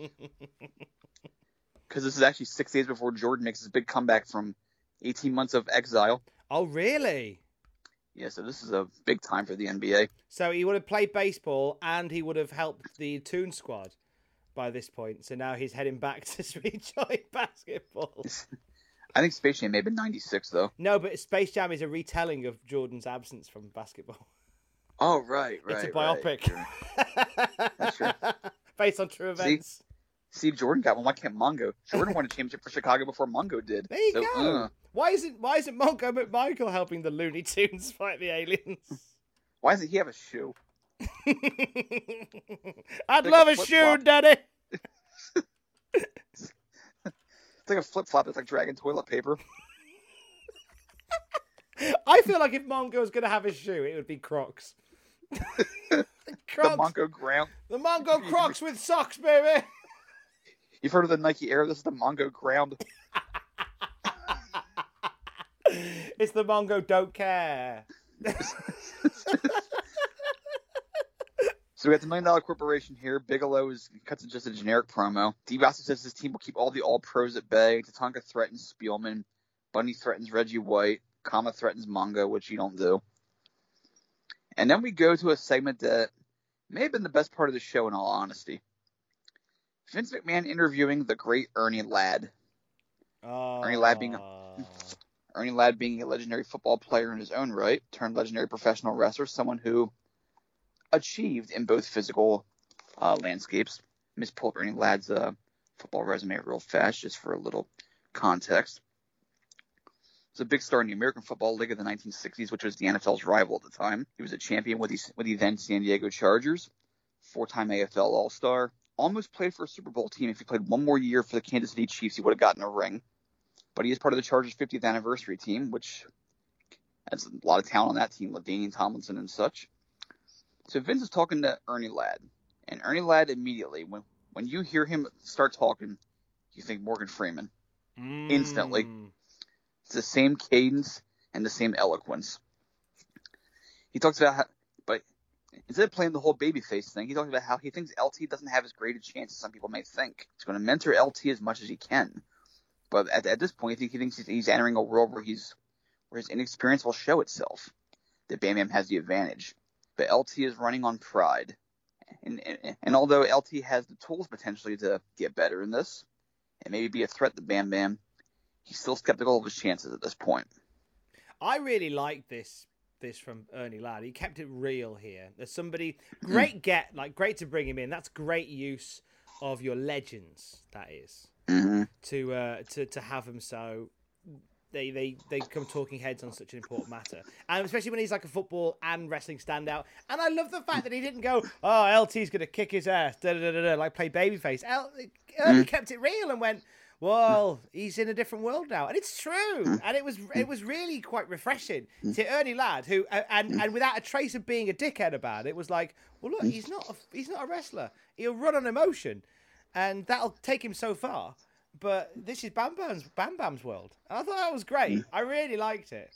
Because this is actually six days before Jordan makes his big comeback from 18 months of exile. oh, really? Yeah, so this is a big time for the NBA. So he would have played baseball and he would have helped the Toon Squad by this point. So now he's heading back to rejoin basketball. I think Space Jam may have been 96, though. No, but Space Jam is a retelling of Jordan's absence from basketball. Oh right, right. it's a biopic. Sure. That's true. Based on true See? events. Steve Jordan got one. Why can't Mongo? Jordan won a championship for Chicago before Mongo did. There you So, go. uh, Why isn't why isn't Mongo McMichael helping the Looney Tunes fight the aliens? why doesn't he have a shoe? I'd Like a love a, shoe. Daddy. It's like a flip flop. It's like dragging toilet paper. I feel like if Mongo was going to have a shoe, it would be Crocs. The. Mongo ground. The Mongo Crocs with socks, baby. You've heard of the Nike Air? This is the Mongo ground. It's the Mongo don't care. So we got the million dollar corporation here. Bigelow is cuts it just a generic promo. DiBiase says his team will keep all the all pros at bay. Tatanka threatens Spielman. Bundy threatens Reggie White. Kama threatens Mongo, which you don't do. And then we go to a segment that may have been the best part of the show in all honesty. Vince McMahon interviewing the great Ernie Ladd. Oh. Ernie Ladd being Ernie Ladd being a legendary football player in his own right, turned legendary professional wrestler, someone who achieved in both physical uh, landscapes. Let me pull up Ernie Ladd's uh, football resume real fast, just for a little context. He's a big star in the American Football League of the 1960s, which was the NFL's rival at the time. He was a champion with the, with the then San Diego Chargers, four-time AFL All-Star. Almost played for a Super Bowl team. If he played one more year for the Kansas City Chiefs, he would have gotten a ring but he is part of the Chargers 50th anniversary team, which has a lot of talent on that team, LaDainian Tomlinson and such. So Vince is talking to Ernie Ladd, and Ernie Ladd immediately, when when you hear him start talking, you think Morgan Freeman. Instantly. Mm. The same cadence and the same eloquence. He talks about how, but instead of playing the whole babyface thing, he talks about how he thinks LT doesn't have as great a chance as some people may think. He's going to mentor LT as much as he can. But at, at this point, I think he thinks he's, he's entering a world where he's where his inexperience will show itself. That Bam Bam has the advantage, but LT is running on pride, and, and and although LT has the tools potentially to get better in this, and maybe be a threat to Bam Bam, he's still skeptical of his chances at this point. I really like this this from Ernie Ladd. He kept it real here. There's somebody great get like great to bring him in. That's great use of your legends. That is Mm-hmm. to uh, to to have them so they they they come talking heads on such an important matter, and especially when he's like a football and wrestling standout. And I love the fact that he didn't go, "Oh, LT's gonna kick his ass," da da da da, da like play babyface. L- Ernie kept it real and went. Well, he's in a different world now, and it's true. And it was it was really quite refreshing to Ernie Ladd, who uh, and and without a trace of being a dickhead about it, was like, well, look, he's not a, he's not a wrestler. He'll run on emotion, and that'll take him so far. But this is Bam Bam's Bam Bam's world. And I thought that was great. I really liked it.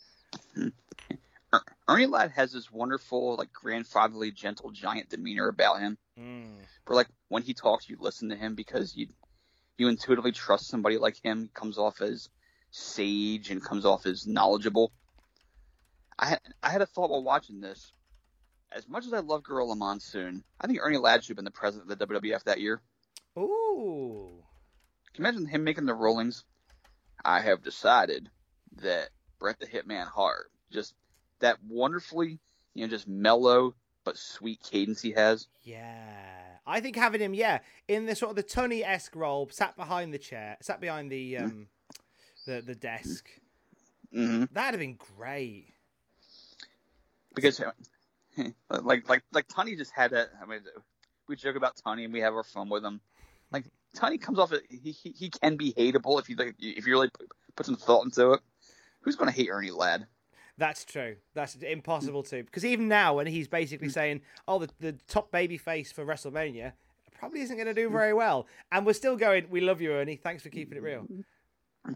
Er- Ernie Ladd has this wonderful, like grandfatherly, gentle giant demeanor about him. Mm. Where like when he talks, you listen to him because you you intuitively trust somebody like him. He comes off as sage and comes off as knowledgeable. I had I had a thought while watching this. As much as I love Gorilla Monsoon, I think Ernie Ladd should have been the president of the WWF that year. Ooh. Can you imagine him making the rulings? I have decided that Bret the Hitman Hart, just that wonderfully, you know, just mellow but sweet cadence he has. Yeah. I think having him, yeah, in the sort of the Tunney esque role, sat behind the chair, sat behind the um the the desk. hmm That'd have been great. Because, like, like, like Tunney just had that. I mean, we joke about Tunney and we have our fun with him. Like Tunney comes off, he he, he can be hateable if you like, if you really put, put some thought into it. Who's going to hate Ernie Ladd? That's true. That's impossible mm. to because even now when he's basically mm. saying, "Oh, the, the top baby face for WrestleMania probably isn't going to do mm. very well," and we're still going, "We love you, Ernie. Thanks for keeping it real." Mm-hmm.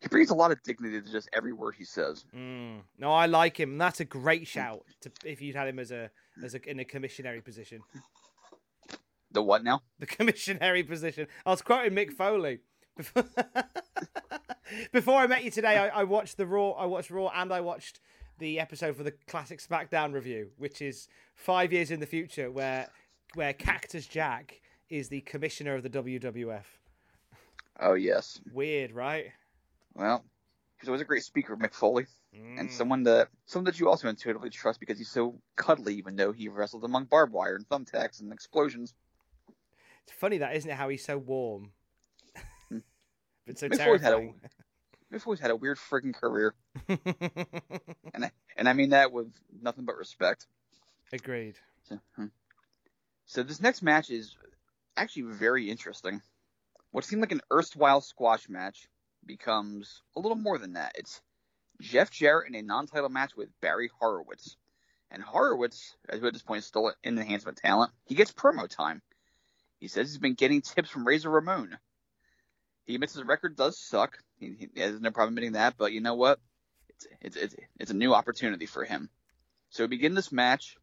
He brings a lot of dignity to just every word he says. Mm. No, I like him. That's a great shout. To, if you'd had him as a as a in a commissionary position, The what now? the commissionary position. I was quoting Mick Foley. Before, Before I met you today, I, I watched the Raw. I watched Raw, and I watched the episode for the classic SmackDown review, which is five years in the future, where where Cactus Jack is the commissioner of the WWF. Oh yes. Weird, right? Well, He's always a great speaker, Mick Foley, Mm. and someone that someone that you also intuitively trust because he's so cuddly, even though he wrestled among barbed wire and thumbtacks and explosions. It's funny that, isn't it? How he's so warm, but so Mick Foley's had a terrifying. Mick Foley's had a weird freaking career, and I, and I mean that with nothing but respect. Agreed. So, hmm. so this next match is actually very interesting. What seemed like an erstwhile squash match becomes a little more than that. It's Jeff Jarrett in a non-title match with Barry Horowitz. And Horowitz, who at this point is still in the hands enhancement talent, he gets promo time. He says he's been getting tips from Razor Ramon. He admits his record does suck. He, he has no problem admitting that, but you know what? It's, it's, it's, it's a new opportunity for him. So we begin this match,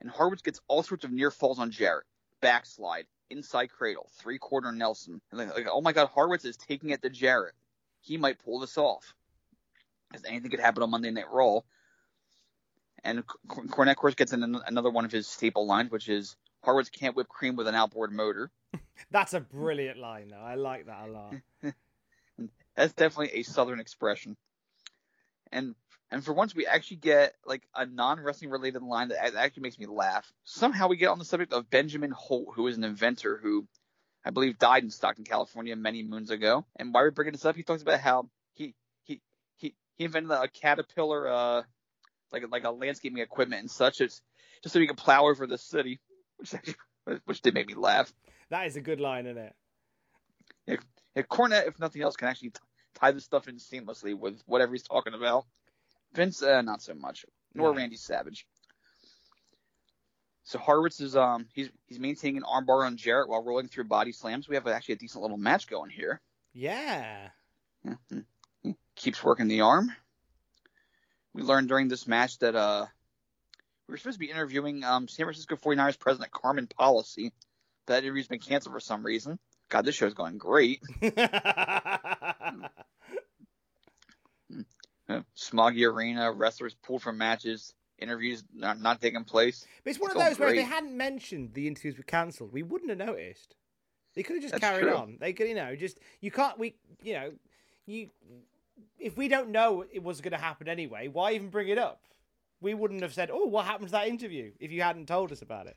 and Horowitz gets all sorts of near falls on Jarrett. Backslide, inside cradle, three quarter Nelson. Like, like, oh my god, Horowitz is taking it to Jarrett. He might pull this off. Because anything could happen on Monday Night Raw. And Cornette, of course, gets in another one of his staple lines, which is Horowitz can't whip cream with an outboard motor. That's a brilliant line, though. I like that a lot. That's definitely a Southern expression. And and for once, we actually get like a non wrestling related line that actually makes me laugh. Somehow we get on the subject of Benjamin Holt, who is an inventor who I believe died in Stockton, California, many moons ago. And why we're bringing this up, he talks about how he he he he invented a caterpillar, uh, like like a landscaping equipment and such, it's just so he could plow over the city, which actually, which did make me laugh. That is a good line, isn't it? Yeah, yeah, Cornette, if nothing else, can actually t- tie this stuff in seamlessly with whatever he's talking about. Vince, uh, not so much. Nor No. Randy Savage. So Horowitz is um he's he's maintaining an armbar on Jarrett while rolling through body slams. We have actually a decent little match going here. Yeah. Mhm. Keeps working the arm. We learned during this match that uh we were supposed to be interviewing um San Francisco 49ers president Carmen Policy. That interview's been canceled for some reason. God, this show's going great. Uh, Smoggy Arena, wrestlers pulled from matches, interviews not, not taking place. But it's one It's of those where if they hadn't mentioned the interviews were cancelled, we wouldn't have noticed. They could have just That's carried true. on. They could, you know, just you can't. We, you know, you if we don't know it was going to happen anyway, why even bring it up? We wouldn't have said, "Oh, what happened to that interview?" if you hadn't told us about it.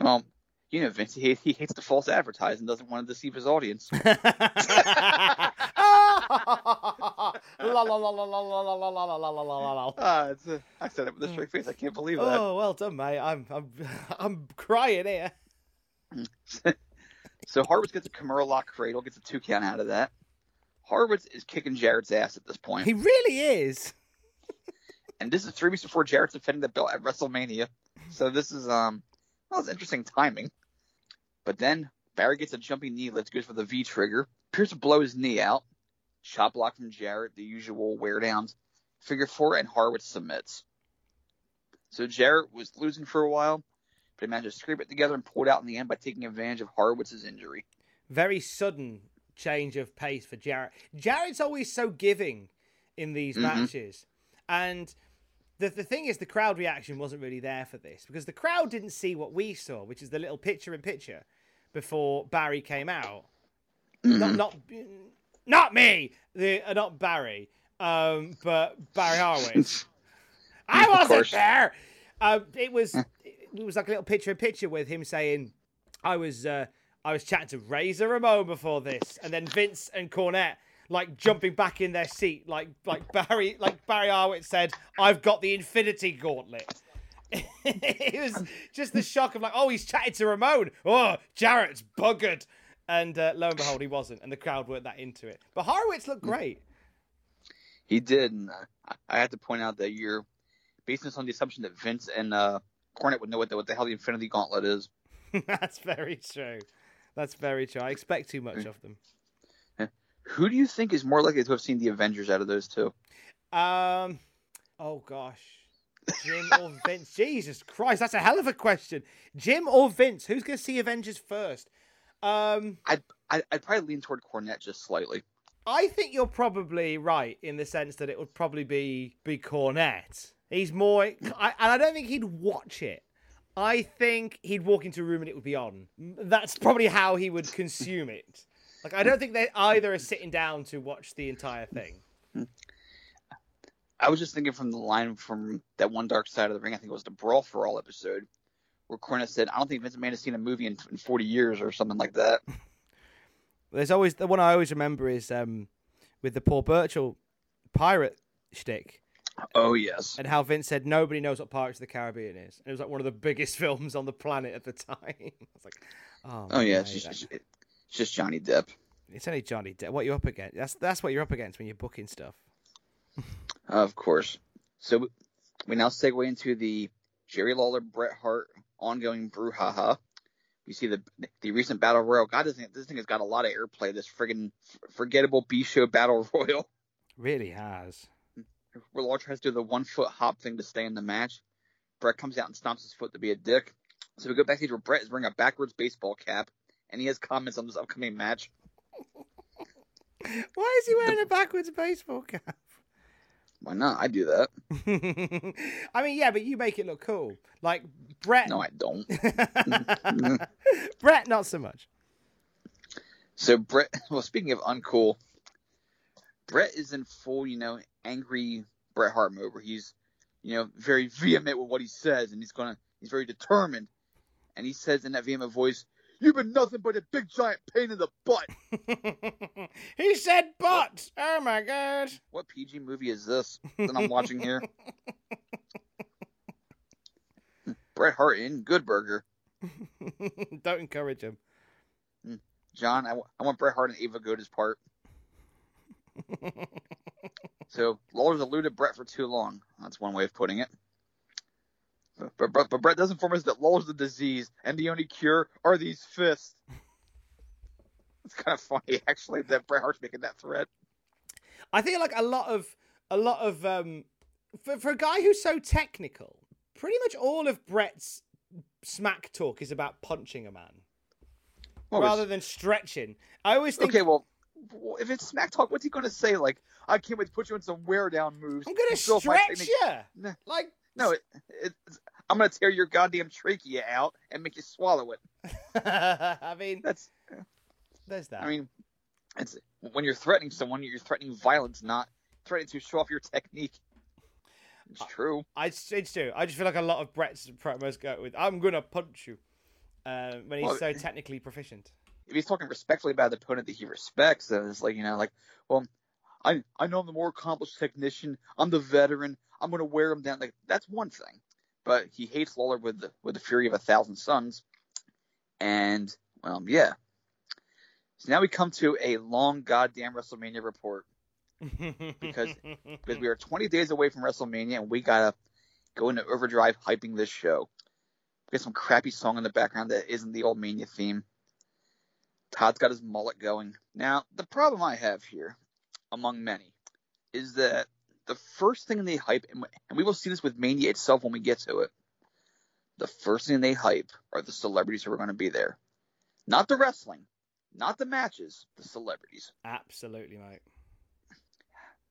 Well, you know, Vince, he, he hates the false advertising, doesn't want to deceive his audience. I said it with a straight face. I can't believe that. Oh, well done, mate. I'm I'm I'm crying here. so Horowitz gets a Kimura lock cradle, gets a two count out of that. Horowitz is kicking Jarrett's ass at this point. He really is. and this is three weeks before Jarrett's defending the belt at WrestleMania. So this is um well it's interesting timing. But then Barry gets a jumping knee lift, goes for the V trigger. Appears to blow his knee out. Shot block from Jarrett, the usual wear downs. Figure four and Horowitz submits. So Jarrett was losing for a while, but he managed to scrape it together and pull it out in the end by taking advantage of Horowitz's injury. Very sudden change of pace for Jarrett. Jarrett's always so giving in these Mhm. matches. And the the thing is the crowd reaction wasn't really there for this because the crowd didn't see what we saw, which is the little picture in picture before Barry came out. Not not not me, the uh, not Barry, um, but Barry Horowitz. I wasn't there. Um, it was it was like a little picture in picture with him saying, "I was uh, I was chatting to Razor Ramon before this," and then Vince and Cornette like jumping back in their seat, like like Barry like Barry Horowitz said, "I've got the Infinity Gauntlet." it was just the shock of like, "Oh, he's chatting to Ramon. Oh, Jarrett's buggered." And uh, lo and behold, he wasn't, and the crowd weren't that into it. But Horowitz looked great. He did, and I- I have to point out that you're basing this on the assumption that Vince and uh, Cornette would know what the, what the hell the Infinity Gauntlet is. That's very true. That's very true. I expect too much of them. Who do you think is more likely to have seen the Avengers out of those two? Um, oh gosh, Jim or Vince? Jesus Christ, that's a hell of a question. Jim or Vince? Who's going to see Avengers first? Um, I'd, I'd, I'd probably lean toward Cornette just slightly. I think you're probably right in the sense that it would probably be be Cornette. He's more, I, and I don't think he'd watch it. I think he'd walk into a room and it would be on. That's probably how he would consume it. Like I don't think they either are sitting down to watch the entire thing. I was just thinking from the line from that one Dark Side of the Ring, I think it was the Brawl for All episode, where Cornette said, "I don't think Vince McMahon has seen a movie in, in 40 years or something like that." There's always the one I always remember is um, with the Paul Burchill pirate shtick. Oh yes, and how Vince said nobody knows what Pirates of the Caribbean is. And it was like one of the biggest films on the planet at the time. I was like, oh, oh yeah, it's it's just Johnny Depp. it's only Johnny Depp. What you're up against? That's that's what you're up against when you're booking stuff. Of course. So we now segue into the Jerry Lawler Bret Hart ongoing brouhaha. We see the the recent battle royal. God, this thing, this thing has got a lot of airplay. This friggin' forgettable B show battle royal, Really has. where Lawler tries to do the one foot hop thing to stay in the match. Bret comes out and stomps his foot to be a dick. So we go backstage where Bret is wearing a backwards baseball cap, and he has comments on this upcoming match. Why is he wearing a backwards baseball cap? Why not? I do that. I mean, yeah, but you make it look cool. Like Bret. No, I don't. Bret, not so much. So Bret, well, speaking of uncool, Bret is in full, you know, angry Bret Hart mode where he's, you know, very vehement with what he says, and he's gonna, he's very determined, and he says in that vehement voice, "You've been nothing but a big giant pain in the butt." he said butt. Oh my god. What PG movie is this that I'm watching here? Bret Hart in Good Burger. Don't encourage him. Hmm. John, I, w- I want Bret Hart and Abe Vigoda's part. so Lawler's eluded Bret for too long. That's one way of putting it. But, but, but, Bret does inform us that Lawler's the disease, and the only cure are these fists. It's kind of funny, actually, that Bret Hart's making that threat. I think like a lot of a lot of um for for a guy who's so technical, pretty much all of Bret's smack talk is about punching a man Well, rather than stretching. I always think Okay, well, if it's smack talk, what's he going to say? Like, I can't wait to put you in some wear down moves. I'm gonna Fulfill my stretch you. Nah. Like No, it, it, I'm going to tear your goddamn trachea out and make you swallow it. I mean That's there's that. I mean, it's when you're threatening someone, you're threatening violence, not threatening to show off your technique. It's true. I it's true. I just feel like a lot of Bret's promos go with "I'm gonna punch you" uh, when he's Well, so technically proficient. If he's talking respectfully about the opponent that he respects, then it's like you know, like, well, I I know I'm the more accomplished technician. I'm the veteran. I'm gonna wear him down. Like that's one thing, but he hates Lawler with the with the fury of a thousand suns, and well, yeah. So now we come to a long goddamn WrestleMania report. because because we are 20 days away from WrestleMania and we gotta go into overdrive hyping this show. We got some crappy song in the background that isn't the old Mania theme. Todd's got his mullet going. Now the problem I have here, among many, is that the first thing they hype, and we will see this with Mania itself when we get to it. The first thing they hype are the celebrities who are going to be there, not the wrestling, not the matches, the celebrities Absolutely, mate.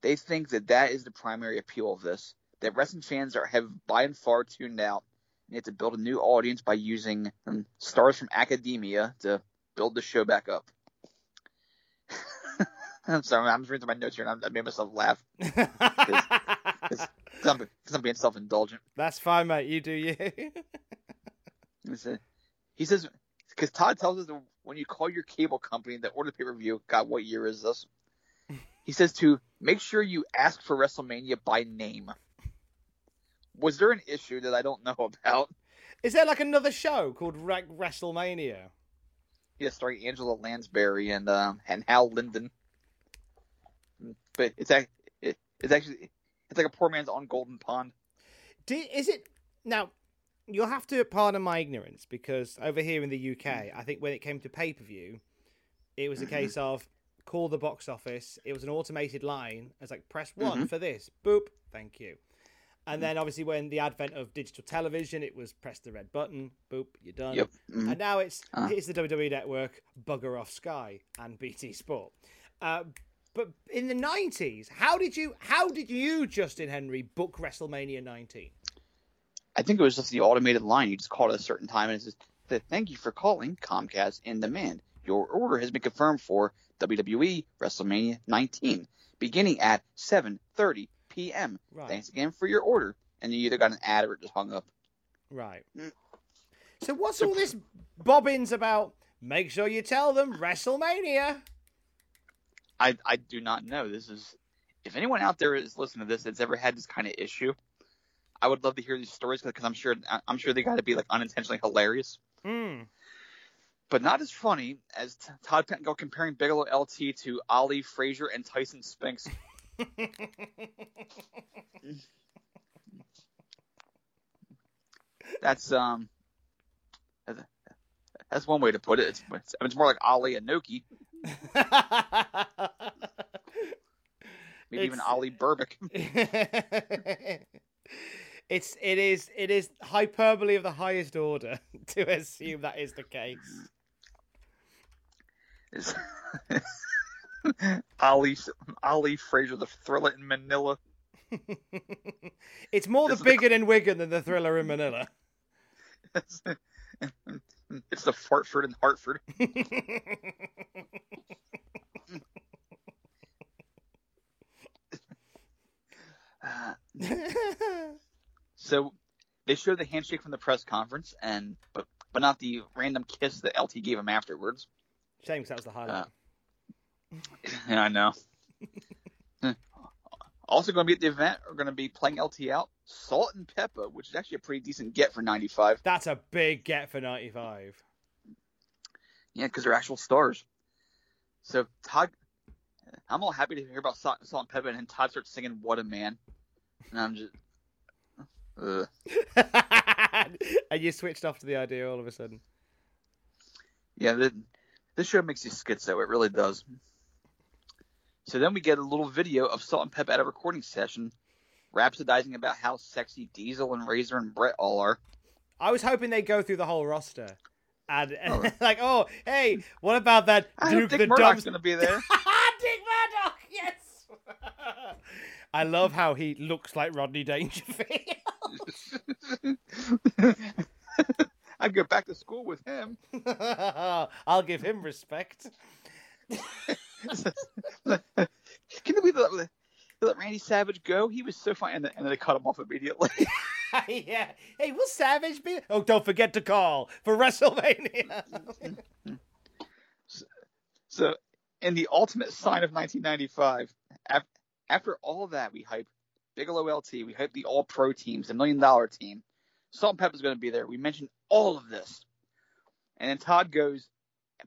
they think that that is the primary appeal of this. That wrestling fans are have by and far tuned out. And you have to build a new audience by using um, stars from academia to build the show back up. I'm sorry, I'm just reading through my notes here, and I'm, made myself laugh because I'm, I'm being self-indulgent. That's fine, mate. You do you. He says because Todd tells us that when you call your cable company that order the pay-per-view, God, what year is this? He says to make sure you ask for WrestleMania by name. Was there an issue that I don't know about? Is there like another show called Ra- WrestleMania? Yeah, starring Angela Lansbury and um, and Hal Linden. But it's ac- it, it's actually it's like a poor man's on Golden Pond. Do, is it now? You'll have to pardon my ignorance because over here in the UK, I think when it came to pay per view, it was a case of call the box office. It was an automated line. It's like press one Mhm. for this. Boop. Thank you. And then obviously when the advent of digital television, it was press the red button. Boop. You're done. Yep. Mhm. And now it's Uh. here's the WWE Network, bugger off Sky and BT Sport. Uh, but in the nineties, how did you how did you Justin Henry book WrestleMania 19? I think it was just the automated line. You just called at a certain time and it says, "Thank you for calling Comcast in demand. Your order has been confirmed for WWE WrestleMania 19, beginning at 7:30 p.m. Right. Thanks again for your order. And you either got an ad or it just hung up. Right. Mm. So what's all this bobbins about? Make sure you tell them WrestleMania. I I do not know. This is if anyone out there is listening to this that's ever had this kind of issue, I would love to hear these stories because I'm sure I'm sure they got to be like unintentionally hilarious, Hmm. but not as funny as T- Todd Pettengill comparing Bigelow LT to Ali Frazier and Tyson Spinks. That's um, that's- one way to put it. It's it's, it's more like Ali and Inoki, even It's- Ali Berbick. it's it is it is hyperbole of the highest order to assume that is the case. is Ali Ali Frazier, the thriller in Manila. it's more the bigger the- Wigan than the thriller in Manila. it's the Fartford and Hartford. Uh, so they showed the handshake from the press conference, and but but not the random kiss that LT gave him afterwards. Shame, because that was the highlight. Yeah, I know. also going to be at the event are going to be playing LT out Salt-N-Pepa, which is actually a pretty decent get for 95. That's a big get for 95. Yeah, because they're actual stars. So Todd, I'm all happy to hear about Salt, Salt-N-Pepa, and then Todd starts singing "What a Man," and I'm just, ugh. and you switched off to the idea all of a sudden. yeah. The, this show makes you schizo. It really does. So then we get a little video of Salt-N-Pepa at a recording session, rhapsodizing about how sexy Diesel and Razor and Bret all are. I was hoping they'd go through the whole roster. And Oh. like, oh, hey, what about that I Duke the Murdoch's Dumb? going to be there. Dick Murdoch, yes. I love how he looks like Rodney Dangerfield. I'd go back to school with him. I'll give him respect. Can that? They let Randy Savage go. He was so fine, and then, and then they cut him off immediately. yeah. Hey, will Savage be? Oh, don't forget to call for WrestleMania. so, in the ultimate sign of 1995, after all that, we hype Bigelow LT, we hype the All Pro teams, the Million Dollar Team. Salt-N-Pepa's going to be there. We mentioned all of this, and then Todd goes,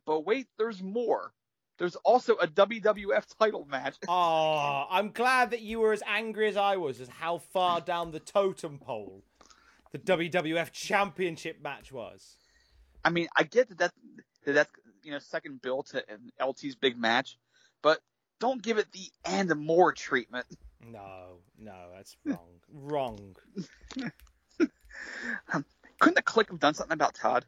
"But wait, there's more. There's also a WWF title match." oh, I'm glad that you were as angry as I was as how far down the totem pole the WWF Championship match was. I mean, I get that, that, that that's you know second bill to an LT's big match, but don't give it the and more treatment. No, no, that's wrong. wrong. Couldn't the Kliq have done something about Todd?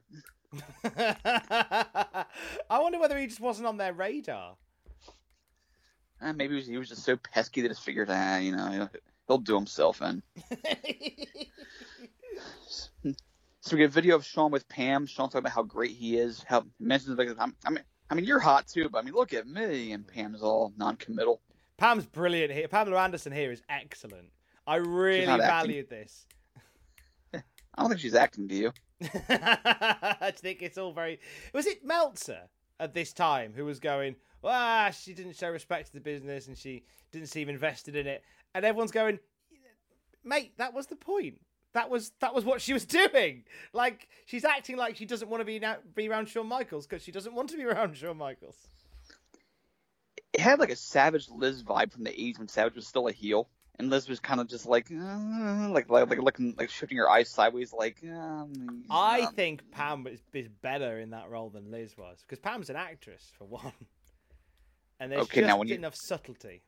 I wonder whether he just wasn't on their radar. Eh, maybe he was, he was just so pesky that he figured, ah, you know, he'll, he'll do himself in. So we get a video of Shawn with Pam. Shawn talking about how great he is. How mentions like, I'm, I mean, I mean, you're hot too, but I mean, look at me. And Pam's all non-committal. Pam's brilliant here. Pamela Anderson here is excellent. I really acting. valued this. I don't think she's acting to you. I think it's all very. Was it Meltzer at this time who was going? Ah, she didn't show respect to the business and she didn't seem invested in it, and everyone's going, mate, that was the point. That was that was what she was doing. Like she's acting like she doesn't want to be now, be around Shawn Michaels because she doesn't want to be around Shawn Michaels. It had like a Savage Liz vibe from the 80s when Savage was still a heel. And Liz was kind of just like, uh, like, like, like looking, like shifting her eyes sideways, like. Um, I um, think Pam is, is better in that role than Liz was because Pam's an actress for one, and there's Okay, just now when you- enough subtlety.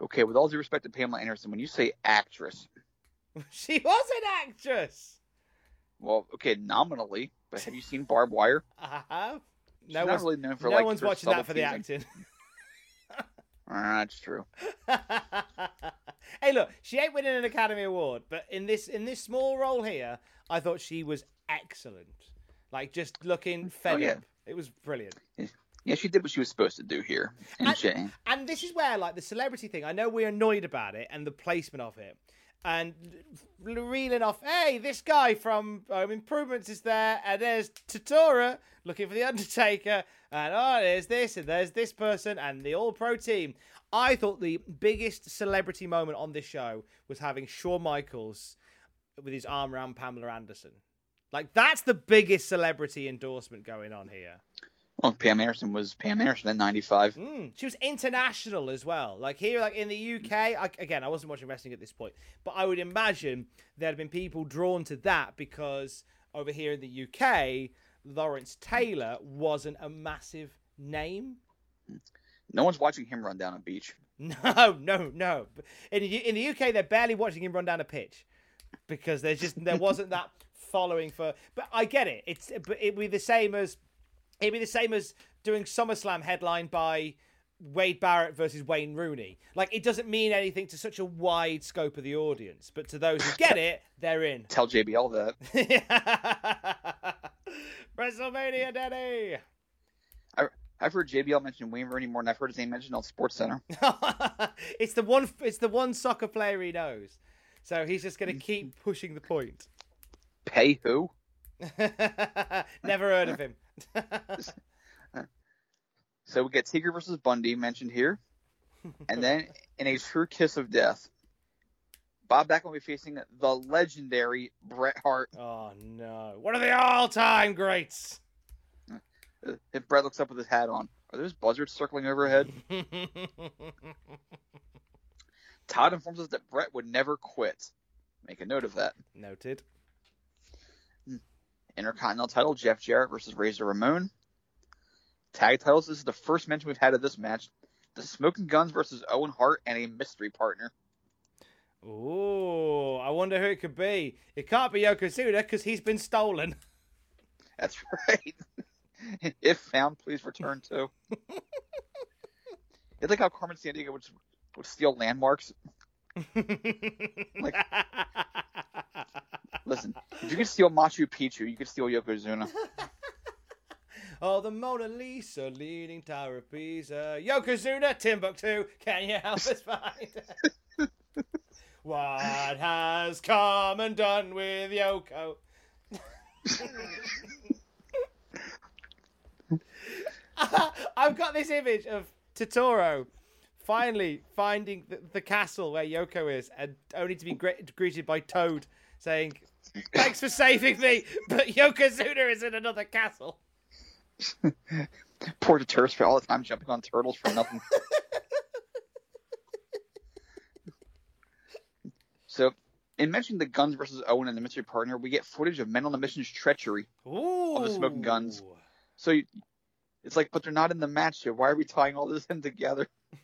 Okay, with all due respect to Pamela Anderson, when you say actress, She was an actress. well, okay, nominally, but have you seen Barb Wire? I have. She's No one's, really known for, no like, one's watching that for the acting. Ah, that's true. hey, look, she ain't winning an Academy Award, but in this in this small role here, I thought she was excellent. Like just looking fed Oh, yeah. up. It was brilliant. Yeah, she did what she was supposed to do here. And- And this is where, like, the celebrity thing, I know we're annoyed about it and the placement of it. And reeling off, hey, this guy from Home Improvements is there, and there's Turturro looking for The Undertaker, and oh, there's this, and there's this person, and the All Pro team. I thought the biggest celebrity moment on this show was having Shawn Michaels with his arm around Pamela Anderson. Like, that's the biggest celebrity endorsement going on here. Well, Pam Anderson was Pam Anderson in 95. Mm, she was international as well. Like here, like in the UK. I, again, I wasn't watching wrestling at this point, but I would imagine there'd have been people drawn to that because over here in the UK, Lawrence Taylor wasn't a massive name. No one's watching him run down a beach. No, no, no. In in the UK, they're barely watching him run down a pitch because there's just there wasn't that following for. But I get it. It's but it'd be the same as it'd be the same as doing SummerSlam headline by Wade Barrett versus Wayne Rooney. Like it doesn't mean anything to such a wide scope of the audience, but to those who get it, they're in. Tell JBL that. WrestleMania, Daddy. I, I've heard JBL mention Wayne Rooney more than I've heard his name mentioned on Sports Center. it's the one. It's the one soccer player he knows. So he's just going to mm-hmm. keep pushing the point. Pay who? Never heard of him. So we get Taker versus Bundy mentioned here. And then in a true kiss of death, Bob Backlund will be facing the legendary Bret Hart. Oh no! One of the all-time greats. If Bret looks up with his hat on, are those buzzards circling overhead? Todd informs us that Bret would never quit. Make a note of that. Noted. Intercontinental title, Jeff Jarrett versus Razor Ramon. Tag titles, this is the first mention we've had of this match. The Smoking Guns versus Owen Hart and a mystery partner. Ooh, I wonder who it could be. It can't be Yokozuna because he's been stolen. That's right. if found, please return to. it's like how Carmen Sandiego would, would steal landmarks. like, listen, if you could steal Machu Picchu, you could steal Yokozuna. oh, the Mona Lisa, leaning Tower of Pisa. Yokozuna, Timbuktu, can you help us find? what has come and done with Yoko? I've got this image of Turturro finally finding the, the castle where Yoko is, and only to be gre- greeted by Toad saying, "Thanks for saving me, but Yokozuna is in another castle." Poor Deterrence for all the time jumping on turtles for nothing. so, in mentioning the Guns versus Owen and the mystery partner, we get footage of Men on the Mission's treachery Ooh. of the Smoking Guns. So, you, it's like, but they're not in the match here. Why are we tying all this in together?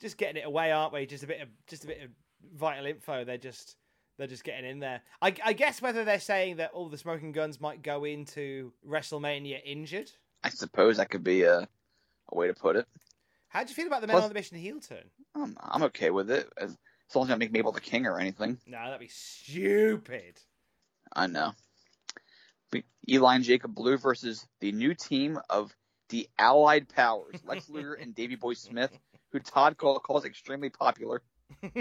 Just getting it away, aren't we? Just a bit of just a bit of vital info. They're just they're just getting in there. I, I guess whether they're saying that all the Smoking Guns might go into WrestleMania injured. I suppose that could be a, a way to put it. How do you feel about the Men Plus- on the Mission heel turn? I'm, I'm okay with it. As, as long as I don't make Mabel the king or anything. No, that'd be stupid. I know. But Eli and Jacob Blu versus the new team of the Allied Powers, Lex Luger and Davey Boy Smith, who Todd calls extremely popular.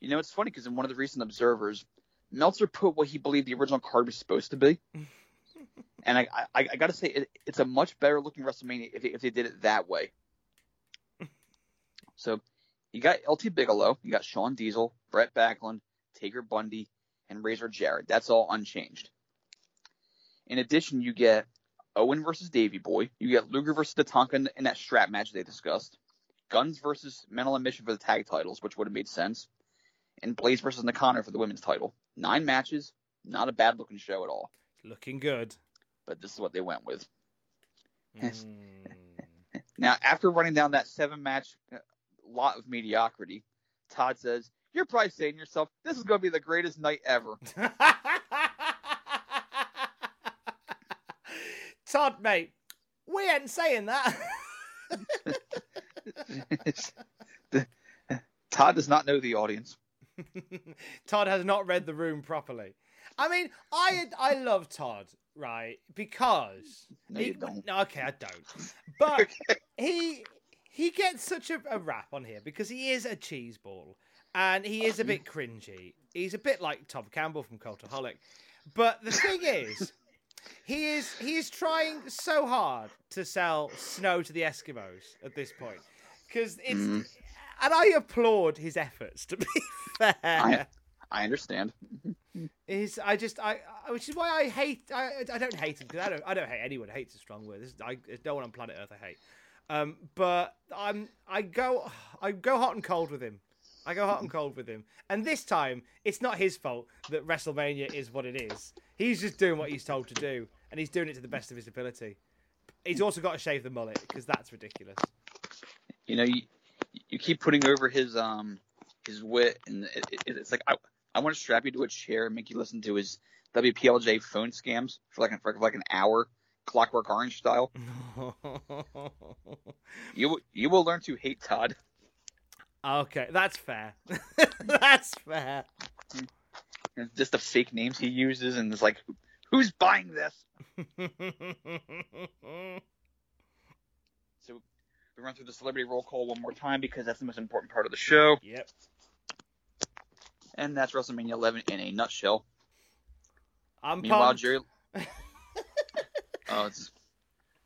You know, it's funny because in one of the recent observers, Meltzer put what he believed the original card was supposed to be. and I, I, I got to say, it, it's a much better looking WrestleMania if, they- if they did it that way. So you got LT Bigelow, you got Shawn Diesel, Bret Backlund, Taker Bundy, and Razor Jarrett. That's all unchanged. In addition, you get Owen versus Davey Boy. You get Luger versus Tatanka in, in that strap match they discussed. Guns versus Men on a Mission for the tag titles, which would have made sense. And Blaze versus Nakano for the women's title. Nine matches, not a bad looking show at all. Looking good. But this is what they went with. Mm. Now, after running down that seven match uh, lot of mediocrity, Todd says, You're probably saying to yourself, this is going to be the greatest night ever. Todd, mate, we ain't saying that. Todd does not know the audience. Todd has not read the room properly. I mean, I I love Todd. right? Because No, he-. No, okay, I don't. But he he gets such a, a rap on here because he is a cheese ball and he is a bit cringy. He's a bit like Tom Campbell from Cultaholic. But the thing is, he is he is trying so hard to sell snow to the Eskimos at this point because it's Mhm. and I applaud his efforts. To be fair, I, I understand. is I just I, I which is why I hate I I don't hate him because I don't I don't hate anyone. Hate's a strong word. This is, I, there's no one on planet Earth I hate. Um, but I'm I go I go hot and cold with him. I go hot and cold with him. And this time it's not his fault that WrestleMania is what it is. He's just doing what he's told to do, and he's doing it to the best of his ability. He's also got to shave the mullet because that's ridiculous. You know, you you keep putting over his um his wit, and it, it, it's like I I want to strap you to a chair and make you listen to his WPLJ phone scams for like for like an hour, Clockwork Orange style. You will- you will learn to hate Todd. okay, that's fair. that's fair. Just the fake names he uses, and it's like, who's buying this? So we run through the celebrity roll call one more time because that's the most important part of the show, yep. and that's WrestleMania 11 in a nutshell. I'm Meanwhile, pumped. Jerry. oh, it's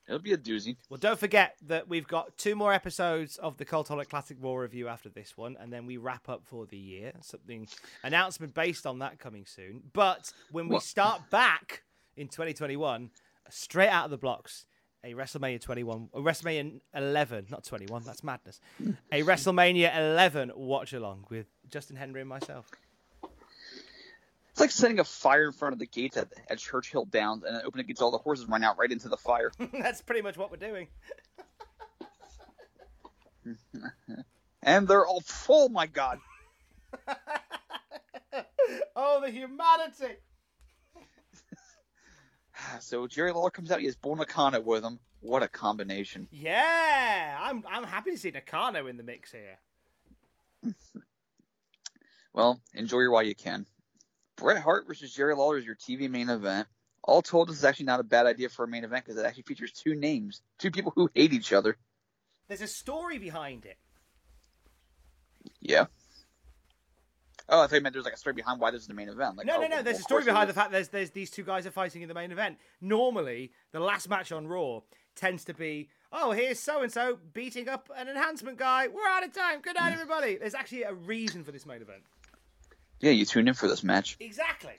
it'll be a doozy. Well, don't forget that we've got two more episodes of the Cultaholic Classic War review after this one, and then we wrap up for the year. Something announcement based on that coming soon. But when we What? start back in 2021, straight out of the blocks, a WrestleMania 21, a WrestleMania 11, not 21, that's madness. A WrestleMania 11 watch along with Justin Henry and myself. It's like setting a fire in front of the gates at, at Churchill Downs and opening the gates, all the horses run out right into the fire. that's pretty much what we're doing. and they're all, full, my god. oh, the humanity! So Jerry Lawler comes out, he has Bull Nakano with him. What a combination. Yeah, I'm I'm happy to see Nakano in the mix here. Well, enjoy your while you can. Bret Hart versus Jerry Lawler is your TV main event. All told, this is actually not a bad idea for a main event because it actually features two names, two people who hate each other. There's a story behind it. Yeah. Oh, I thought you meant there's like a story behind why this is the main event. Like, no, oh, no, no. well, There's a story behind the fact there's there's these two guys are fighting in the main event. Normally, the last match on Raw tends to be, oh, here's so and so beating up an enhancement guy. We're out of time. Good night, mm. everybody. There's actually a reason for this main event. Yeah, you tuned in for this match. Exactly.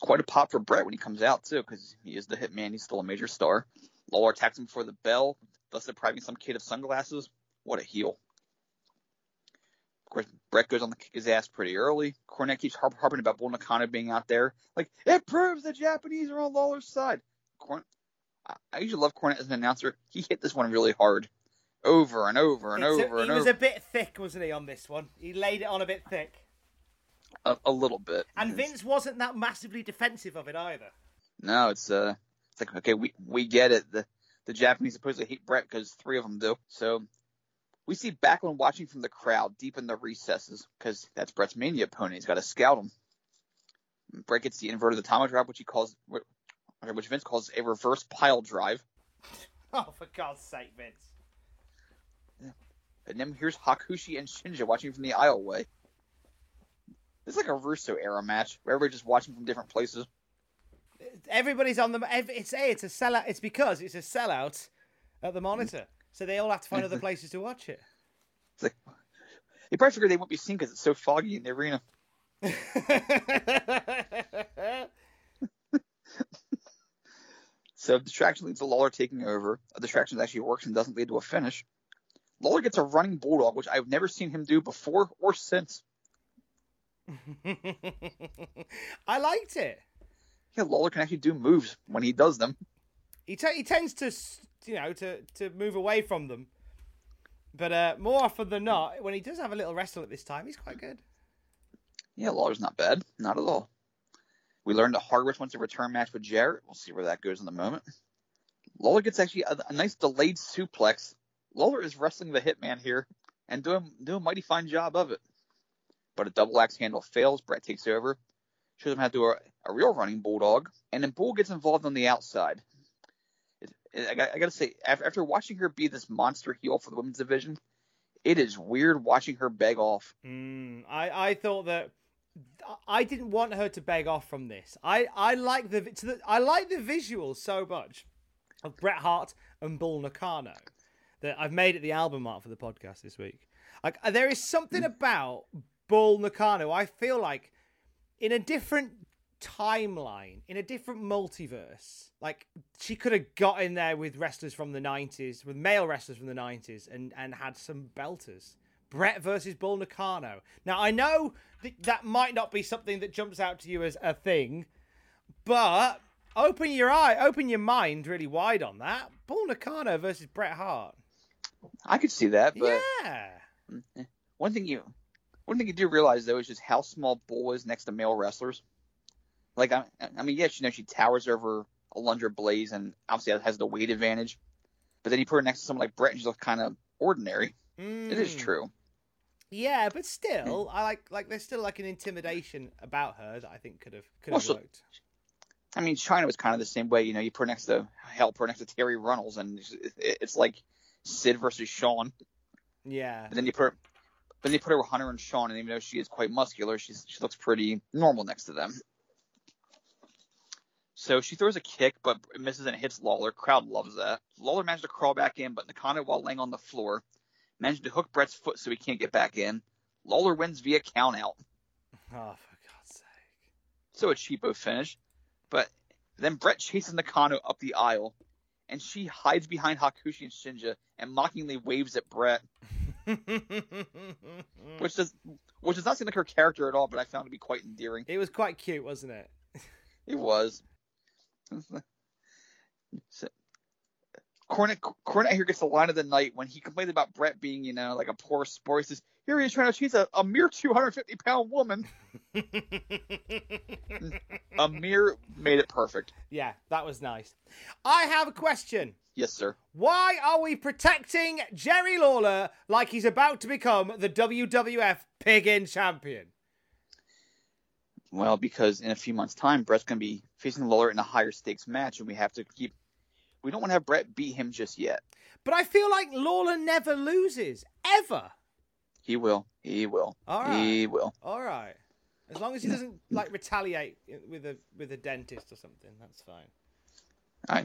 Quite a pop for Bret when he comes out too, because he is the hitman. He's still a major star. Lawler attacks him before the bell, thus depriving some kid of sunglasses. What a heel. Of course, Bret goes on to kick his ass pretty early. Cornette keeps harp- harping about Bull Nakano being out there. Like, it proves the Japanese are on Lawler's side. Corn- I, I usually love Cornette as an announcer. He hit this one really hard. Over and over and It's a- over he was a bit thick, wasn't he, on this one? He laid it on a bit thick. A, a little bit. And Vince wasn't that massively defensive of it either. No, it's uh, it's like okay, we we get it. The the Japanese supposedly hate Bret because three of them do. So we see Backlund watching from the crowd deep in the recesses because that's Bret's mania opponent. He's got to scout him. Bret gets the inverted atomic drop, which he calls, which Vince calls a reverse pile drive. Oh, for God's sake, Vince. And then here's Hakushi and Shinja watching from the aisleway. This is like a Russo era match where everybody's just watching from different places. Everybody's on the. It's a. It's a sellout. It's because it's a sellout at the monitor, so they all have to find other places to watch it. It's like they probably figured they won't be seen because it's so foggy in the arena. So distraction leads to Lawler taking over. A distraction that actually works and doesn't lead to a finish. Lawler gets a running bulldog, which I've never seen him do before or since. I liked it. Yeah, Lawler can actually do moves when he does them. He t- he tends to you know to to move away from them, but uh, more often than not, when he does have a little wrestle at this time, he's quite good. Yeah, Lawler's not bad. Not at all. We learned that Horowitz wants a return match with Jarrett. We'll see where that goes in a moment. Lawler gets actually a, a nice delayed suplex. Lawler is wrestling the Hitman here and doing doing a mighty fine job of it. But a double axe handle fails. Bret takes over. shows him how to do a, a real running bulldog, and then Bull gets involved on the outside. I, got, I gotta say, after, after watching her be this monster heel for the women's division, it is weird watching her beg off. Mm, I I thought that I didn't want her to beg off from this. I I like the, to the I like the visuals so much of Bret Hart and Bull Nakano that I've made it the album art for the podcast this week. Like uh, there is something about Bull Nakano. I feel like in a different timeline, in a different multiverse, like she could have got in there with wrestlers from the '90s, with male wrestlers from the '90s, and and had some belters. Bret versus Bull Nakano. Now I know that that might not be something that jumps out to you as a thing, but open your eye, open your mind really wide on that. Bull Nakano versus Bret Hart. I could see that, but yeah. Mm, eh. one thing you one thing you do realize though is just how small Bull is next to male wrestlers. Like I, I mean, yes, you know she towers over Alundra Blaze and obviously has the weight advantage, but then you put her next to someone like Bret and she looks kind of ordinary. It is Mm. true. Yeah, but still, I like like there's still like an intimidation about her that I think could have could Well, have so- worked. I mean, Chyna was kind of the same way. You know, you put her next to hell, put her next to Terri Runnels, and it's, it's like Sid versus Shawn. Yeah. But then you put her, then you put her with Hunter and Shawn, and even though she is quite muscular, she's she looks pretty normal next to them. So she throws a kick, but misses and hits Lawler. Crowd loves that. Lawler managed to crawl back in, but Nakano, while laying on the floor, managed to hook Bret's foot so he can't get back in. Lawler wins via countout. Oh, for God's sake. So a cheapo finish. But then Bret chases Nakano up the aisle, and she hides behind Hakushi and Shinja and mockingly waves at Bret, which does which does not seem like her character at all, but I found to be quite endearing. It was quite cute, wasn't it? It was. So, Cornette, Cornette here gets the line of the night when he complains about Bret being, you know, like a poor sport. He says, here he is trying to chase a, a mere 250 pound woman. a mere made it perfect. yeah, that was nice. I have a question. Yes, sir. Why are we protecting Jerry Lawler like he's about to become the WWF Pig In Champion? Well, because in a few months' time, Bret's going to be facing Lawler in a higher stakes match, and we have to keep. We don't want to have Bret beat him just yet. But I feel like Lawler never loses, ever. He will. He will. All right. He will. All right. As long as he doesn't like retaliate with a with a dentist or something, that's fine. I,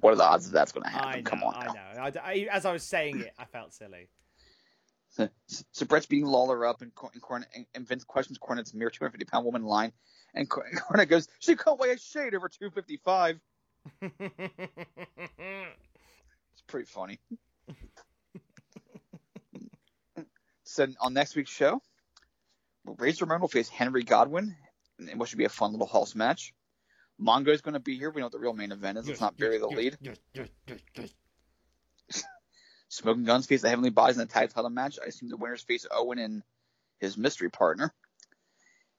what are the odds that that's going to happen? I know, Come on. I now. know. I, I- as I was saying it, I felt silly. So, so Bret's beating Lawler up, and, and, Cornette, and, and Vince questions Cornette's mere 250 pound woman line, and Cor- Cornette goes, "She can't weigh a shade over 255." It's pretty funny. so on next week's show, Razor Ramon will face Henry Godwinn, and what should be a fun little house match. Mongo's going to be here. We know what the real main event is. Let's not bury the lead. Smoking Guns face the Heavenly Bodies in a tag title match. I assume the winners face Owen and his mystery partner.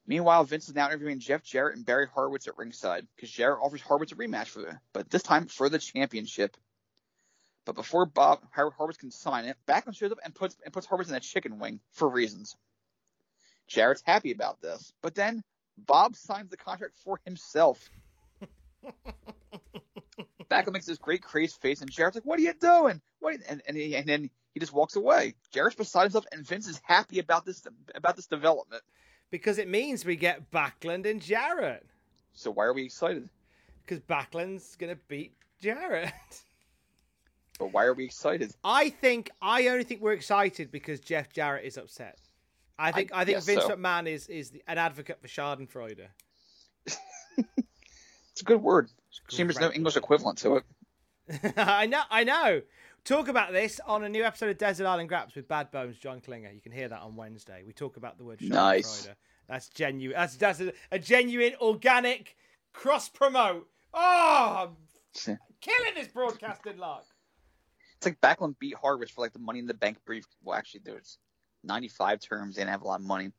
Meanwhile, Vince is now interviewing Jeff Jarrett and Barry Horowitz at ringside because Jarrett offers Horowitz a rematch for the, but this time for the championship. But before Bob Hor- Horowitz can sign it, Backlund shows up and puts and puts Horowitz in a chicken wing for reasons. Jarrett's happy about this, but then Bob signs the contract for himself. Backlund makes this great crazed face, and Jarrett's like, "What are you doing? What?" you-" And and, he, and then he just walks away. Jarrett's beside himself, and Vince is happy about this about this development. Because it means we get Backlund and Jarrett. So why are we excited? Because Backlund's gonna beat Jarrett. But why are we excited? I think I only think we're excited because Jeff Jarrett is upset. I think I, think Vince so. McMahon is is the, an advocate for Schadenfreude. It's a good word. Shame there's no English equivalent to it. I know, I know. Talk about this on a new episode of Desert Island Graps with Bad Bones, John Klinger. You can hear that on Wednesday. We talk about the word Schadenfreude. Nice. That's genuine. That's that's a, a genuine, organic cross promote. Oh, I'm killing this broadcasting luck. It's like Backlund beat Harvest for like the Money in the Bank brief. Well, actually, there's 95 terms. They didn't have a lot of money.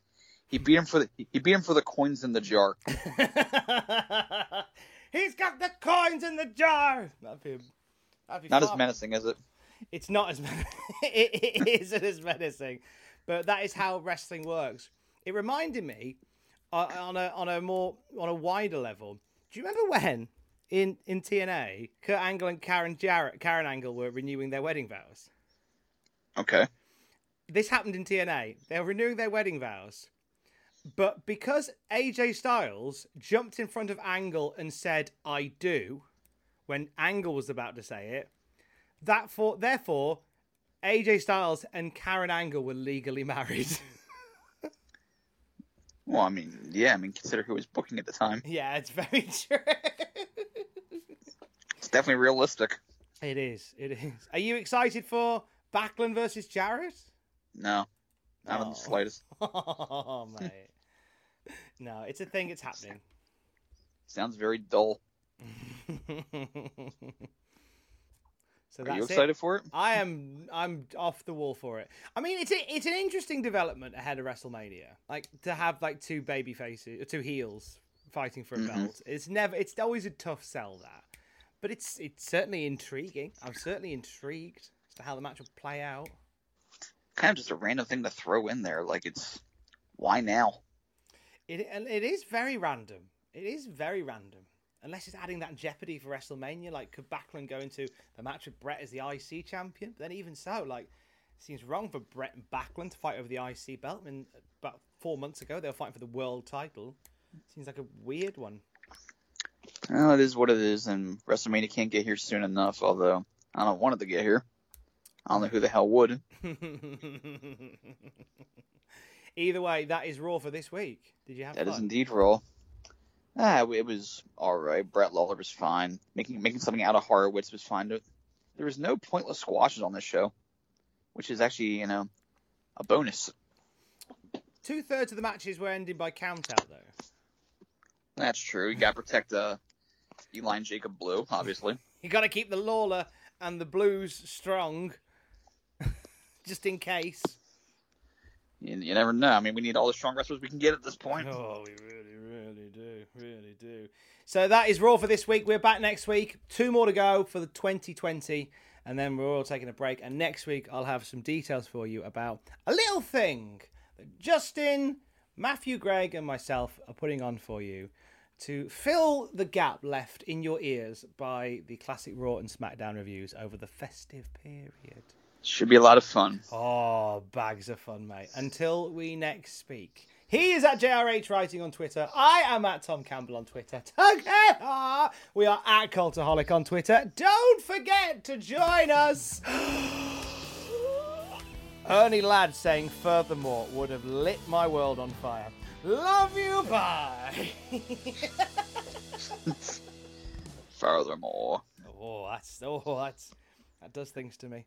He beat him for the he beat him for the coins in the jar. He's got the coins in the jar. That'd be, that'd be Not as menacing, is it? It's not as men- it, it isn't as menacing, but that is how wrestling works. It reminded me uh, on a on a more on a wider level. Do you remember when in in TNA, Kurt Angle and Karen Jarrett, Karen Angle were renewing their wedding vows? Okay. This happened in TNA. They were renewing their wedding vows, but because AJ Styles jumped in front of Angle and said "I do," when Angle was about to say it, that for therefore AJ Styles and Karen Angle were legally married. Well, I mean, yeah, I mean, consider who was booking at the time. yeah, it's very true. It's definitely realistic. it is. It is. Are you excited for Backlund versus Jarrett? No, not in Oh. the slightest. Oh, mate. No, it's a thing. It's happening. Sounds very dull. so Are you it. excited for it? I am. I'm off the wall for it. I mean, it's a, it's an interesting development ahead of WrestleMania. Like to have like two baby faces, two heels fighting for a Mhm. belt. It's never. It's always a tough sell that, but it's it's certainly intriguing. I'm certainly intrigued as to how the match will play out. Kind of just a random thing to throw in there. Like it's why now? It it is very random. It is very random. Unless it's adding that jeopardy for WrestleMania, like could Backlund go into the match with Bret as the IC champion? But then even so, like it seems wrong for Bret and Backlund to fight over the IC belt. I mean, about four months ago they were fighting for the world title. Seems like a weird one. Well, it is what it is, and WrestleMania can't get here soon enough. Although I don't want it to get here. I don't know who the hell would. Either way, that is Raw for this week. Did you have That fun? is indeed Raw. Ah, it was all right. Bret Lawler was fine. Making making something out of Horowitz was fine. There was no pointless squashes on this show, which is actually you know a bonus. Two thirds of the matches were ending by count out though. That's true. You got to protect uh, Eli and Jacob Blu, obviously. You got to keep the Lawler and the Blus strong, just in case. You, you never know. I mean, we need all the strong wrestlers we can get at this point. Oh, we really, really do, really do. So that is Raw for this week. We're back next week. Two more to go for the 2020, and then we're all taking a break. And next week, I'll have some details for you about a little thing that Justin, Matthew, Gregg, and myself are putting on for you to fill the gap left in your ears by the classic Raw and SmackDown reviews over the festive period. Should be a lot of fun. Oh, bags of fun, mate. Until we next speak. He is at JRH Writing on Twitter. I am at Tom Campbell on Twitter. Together, we are at Cultaholic on Twitter. Don't forget to join us. Ernie Ladd saying furthermore would have lit my world on fire. Love you, bye. Furthermore. oh, that's oh, that's that does things to me.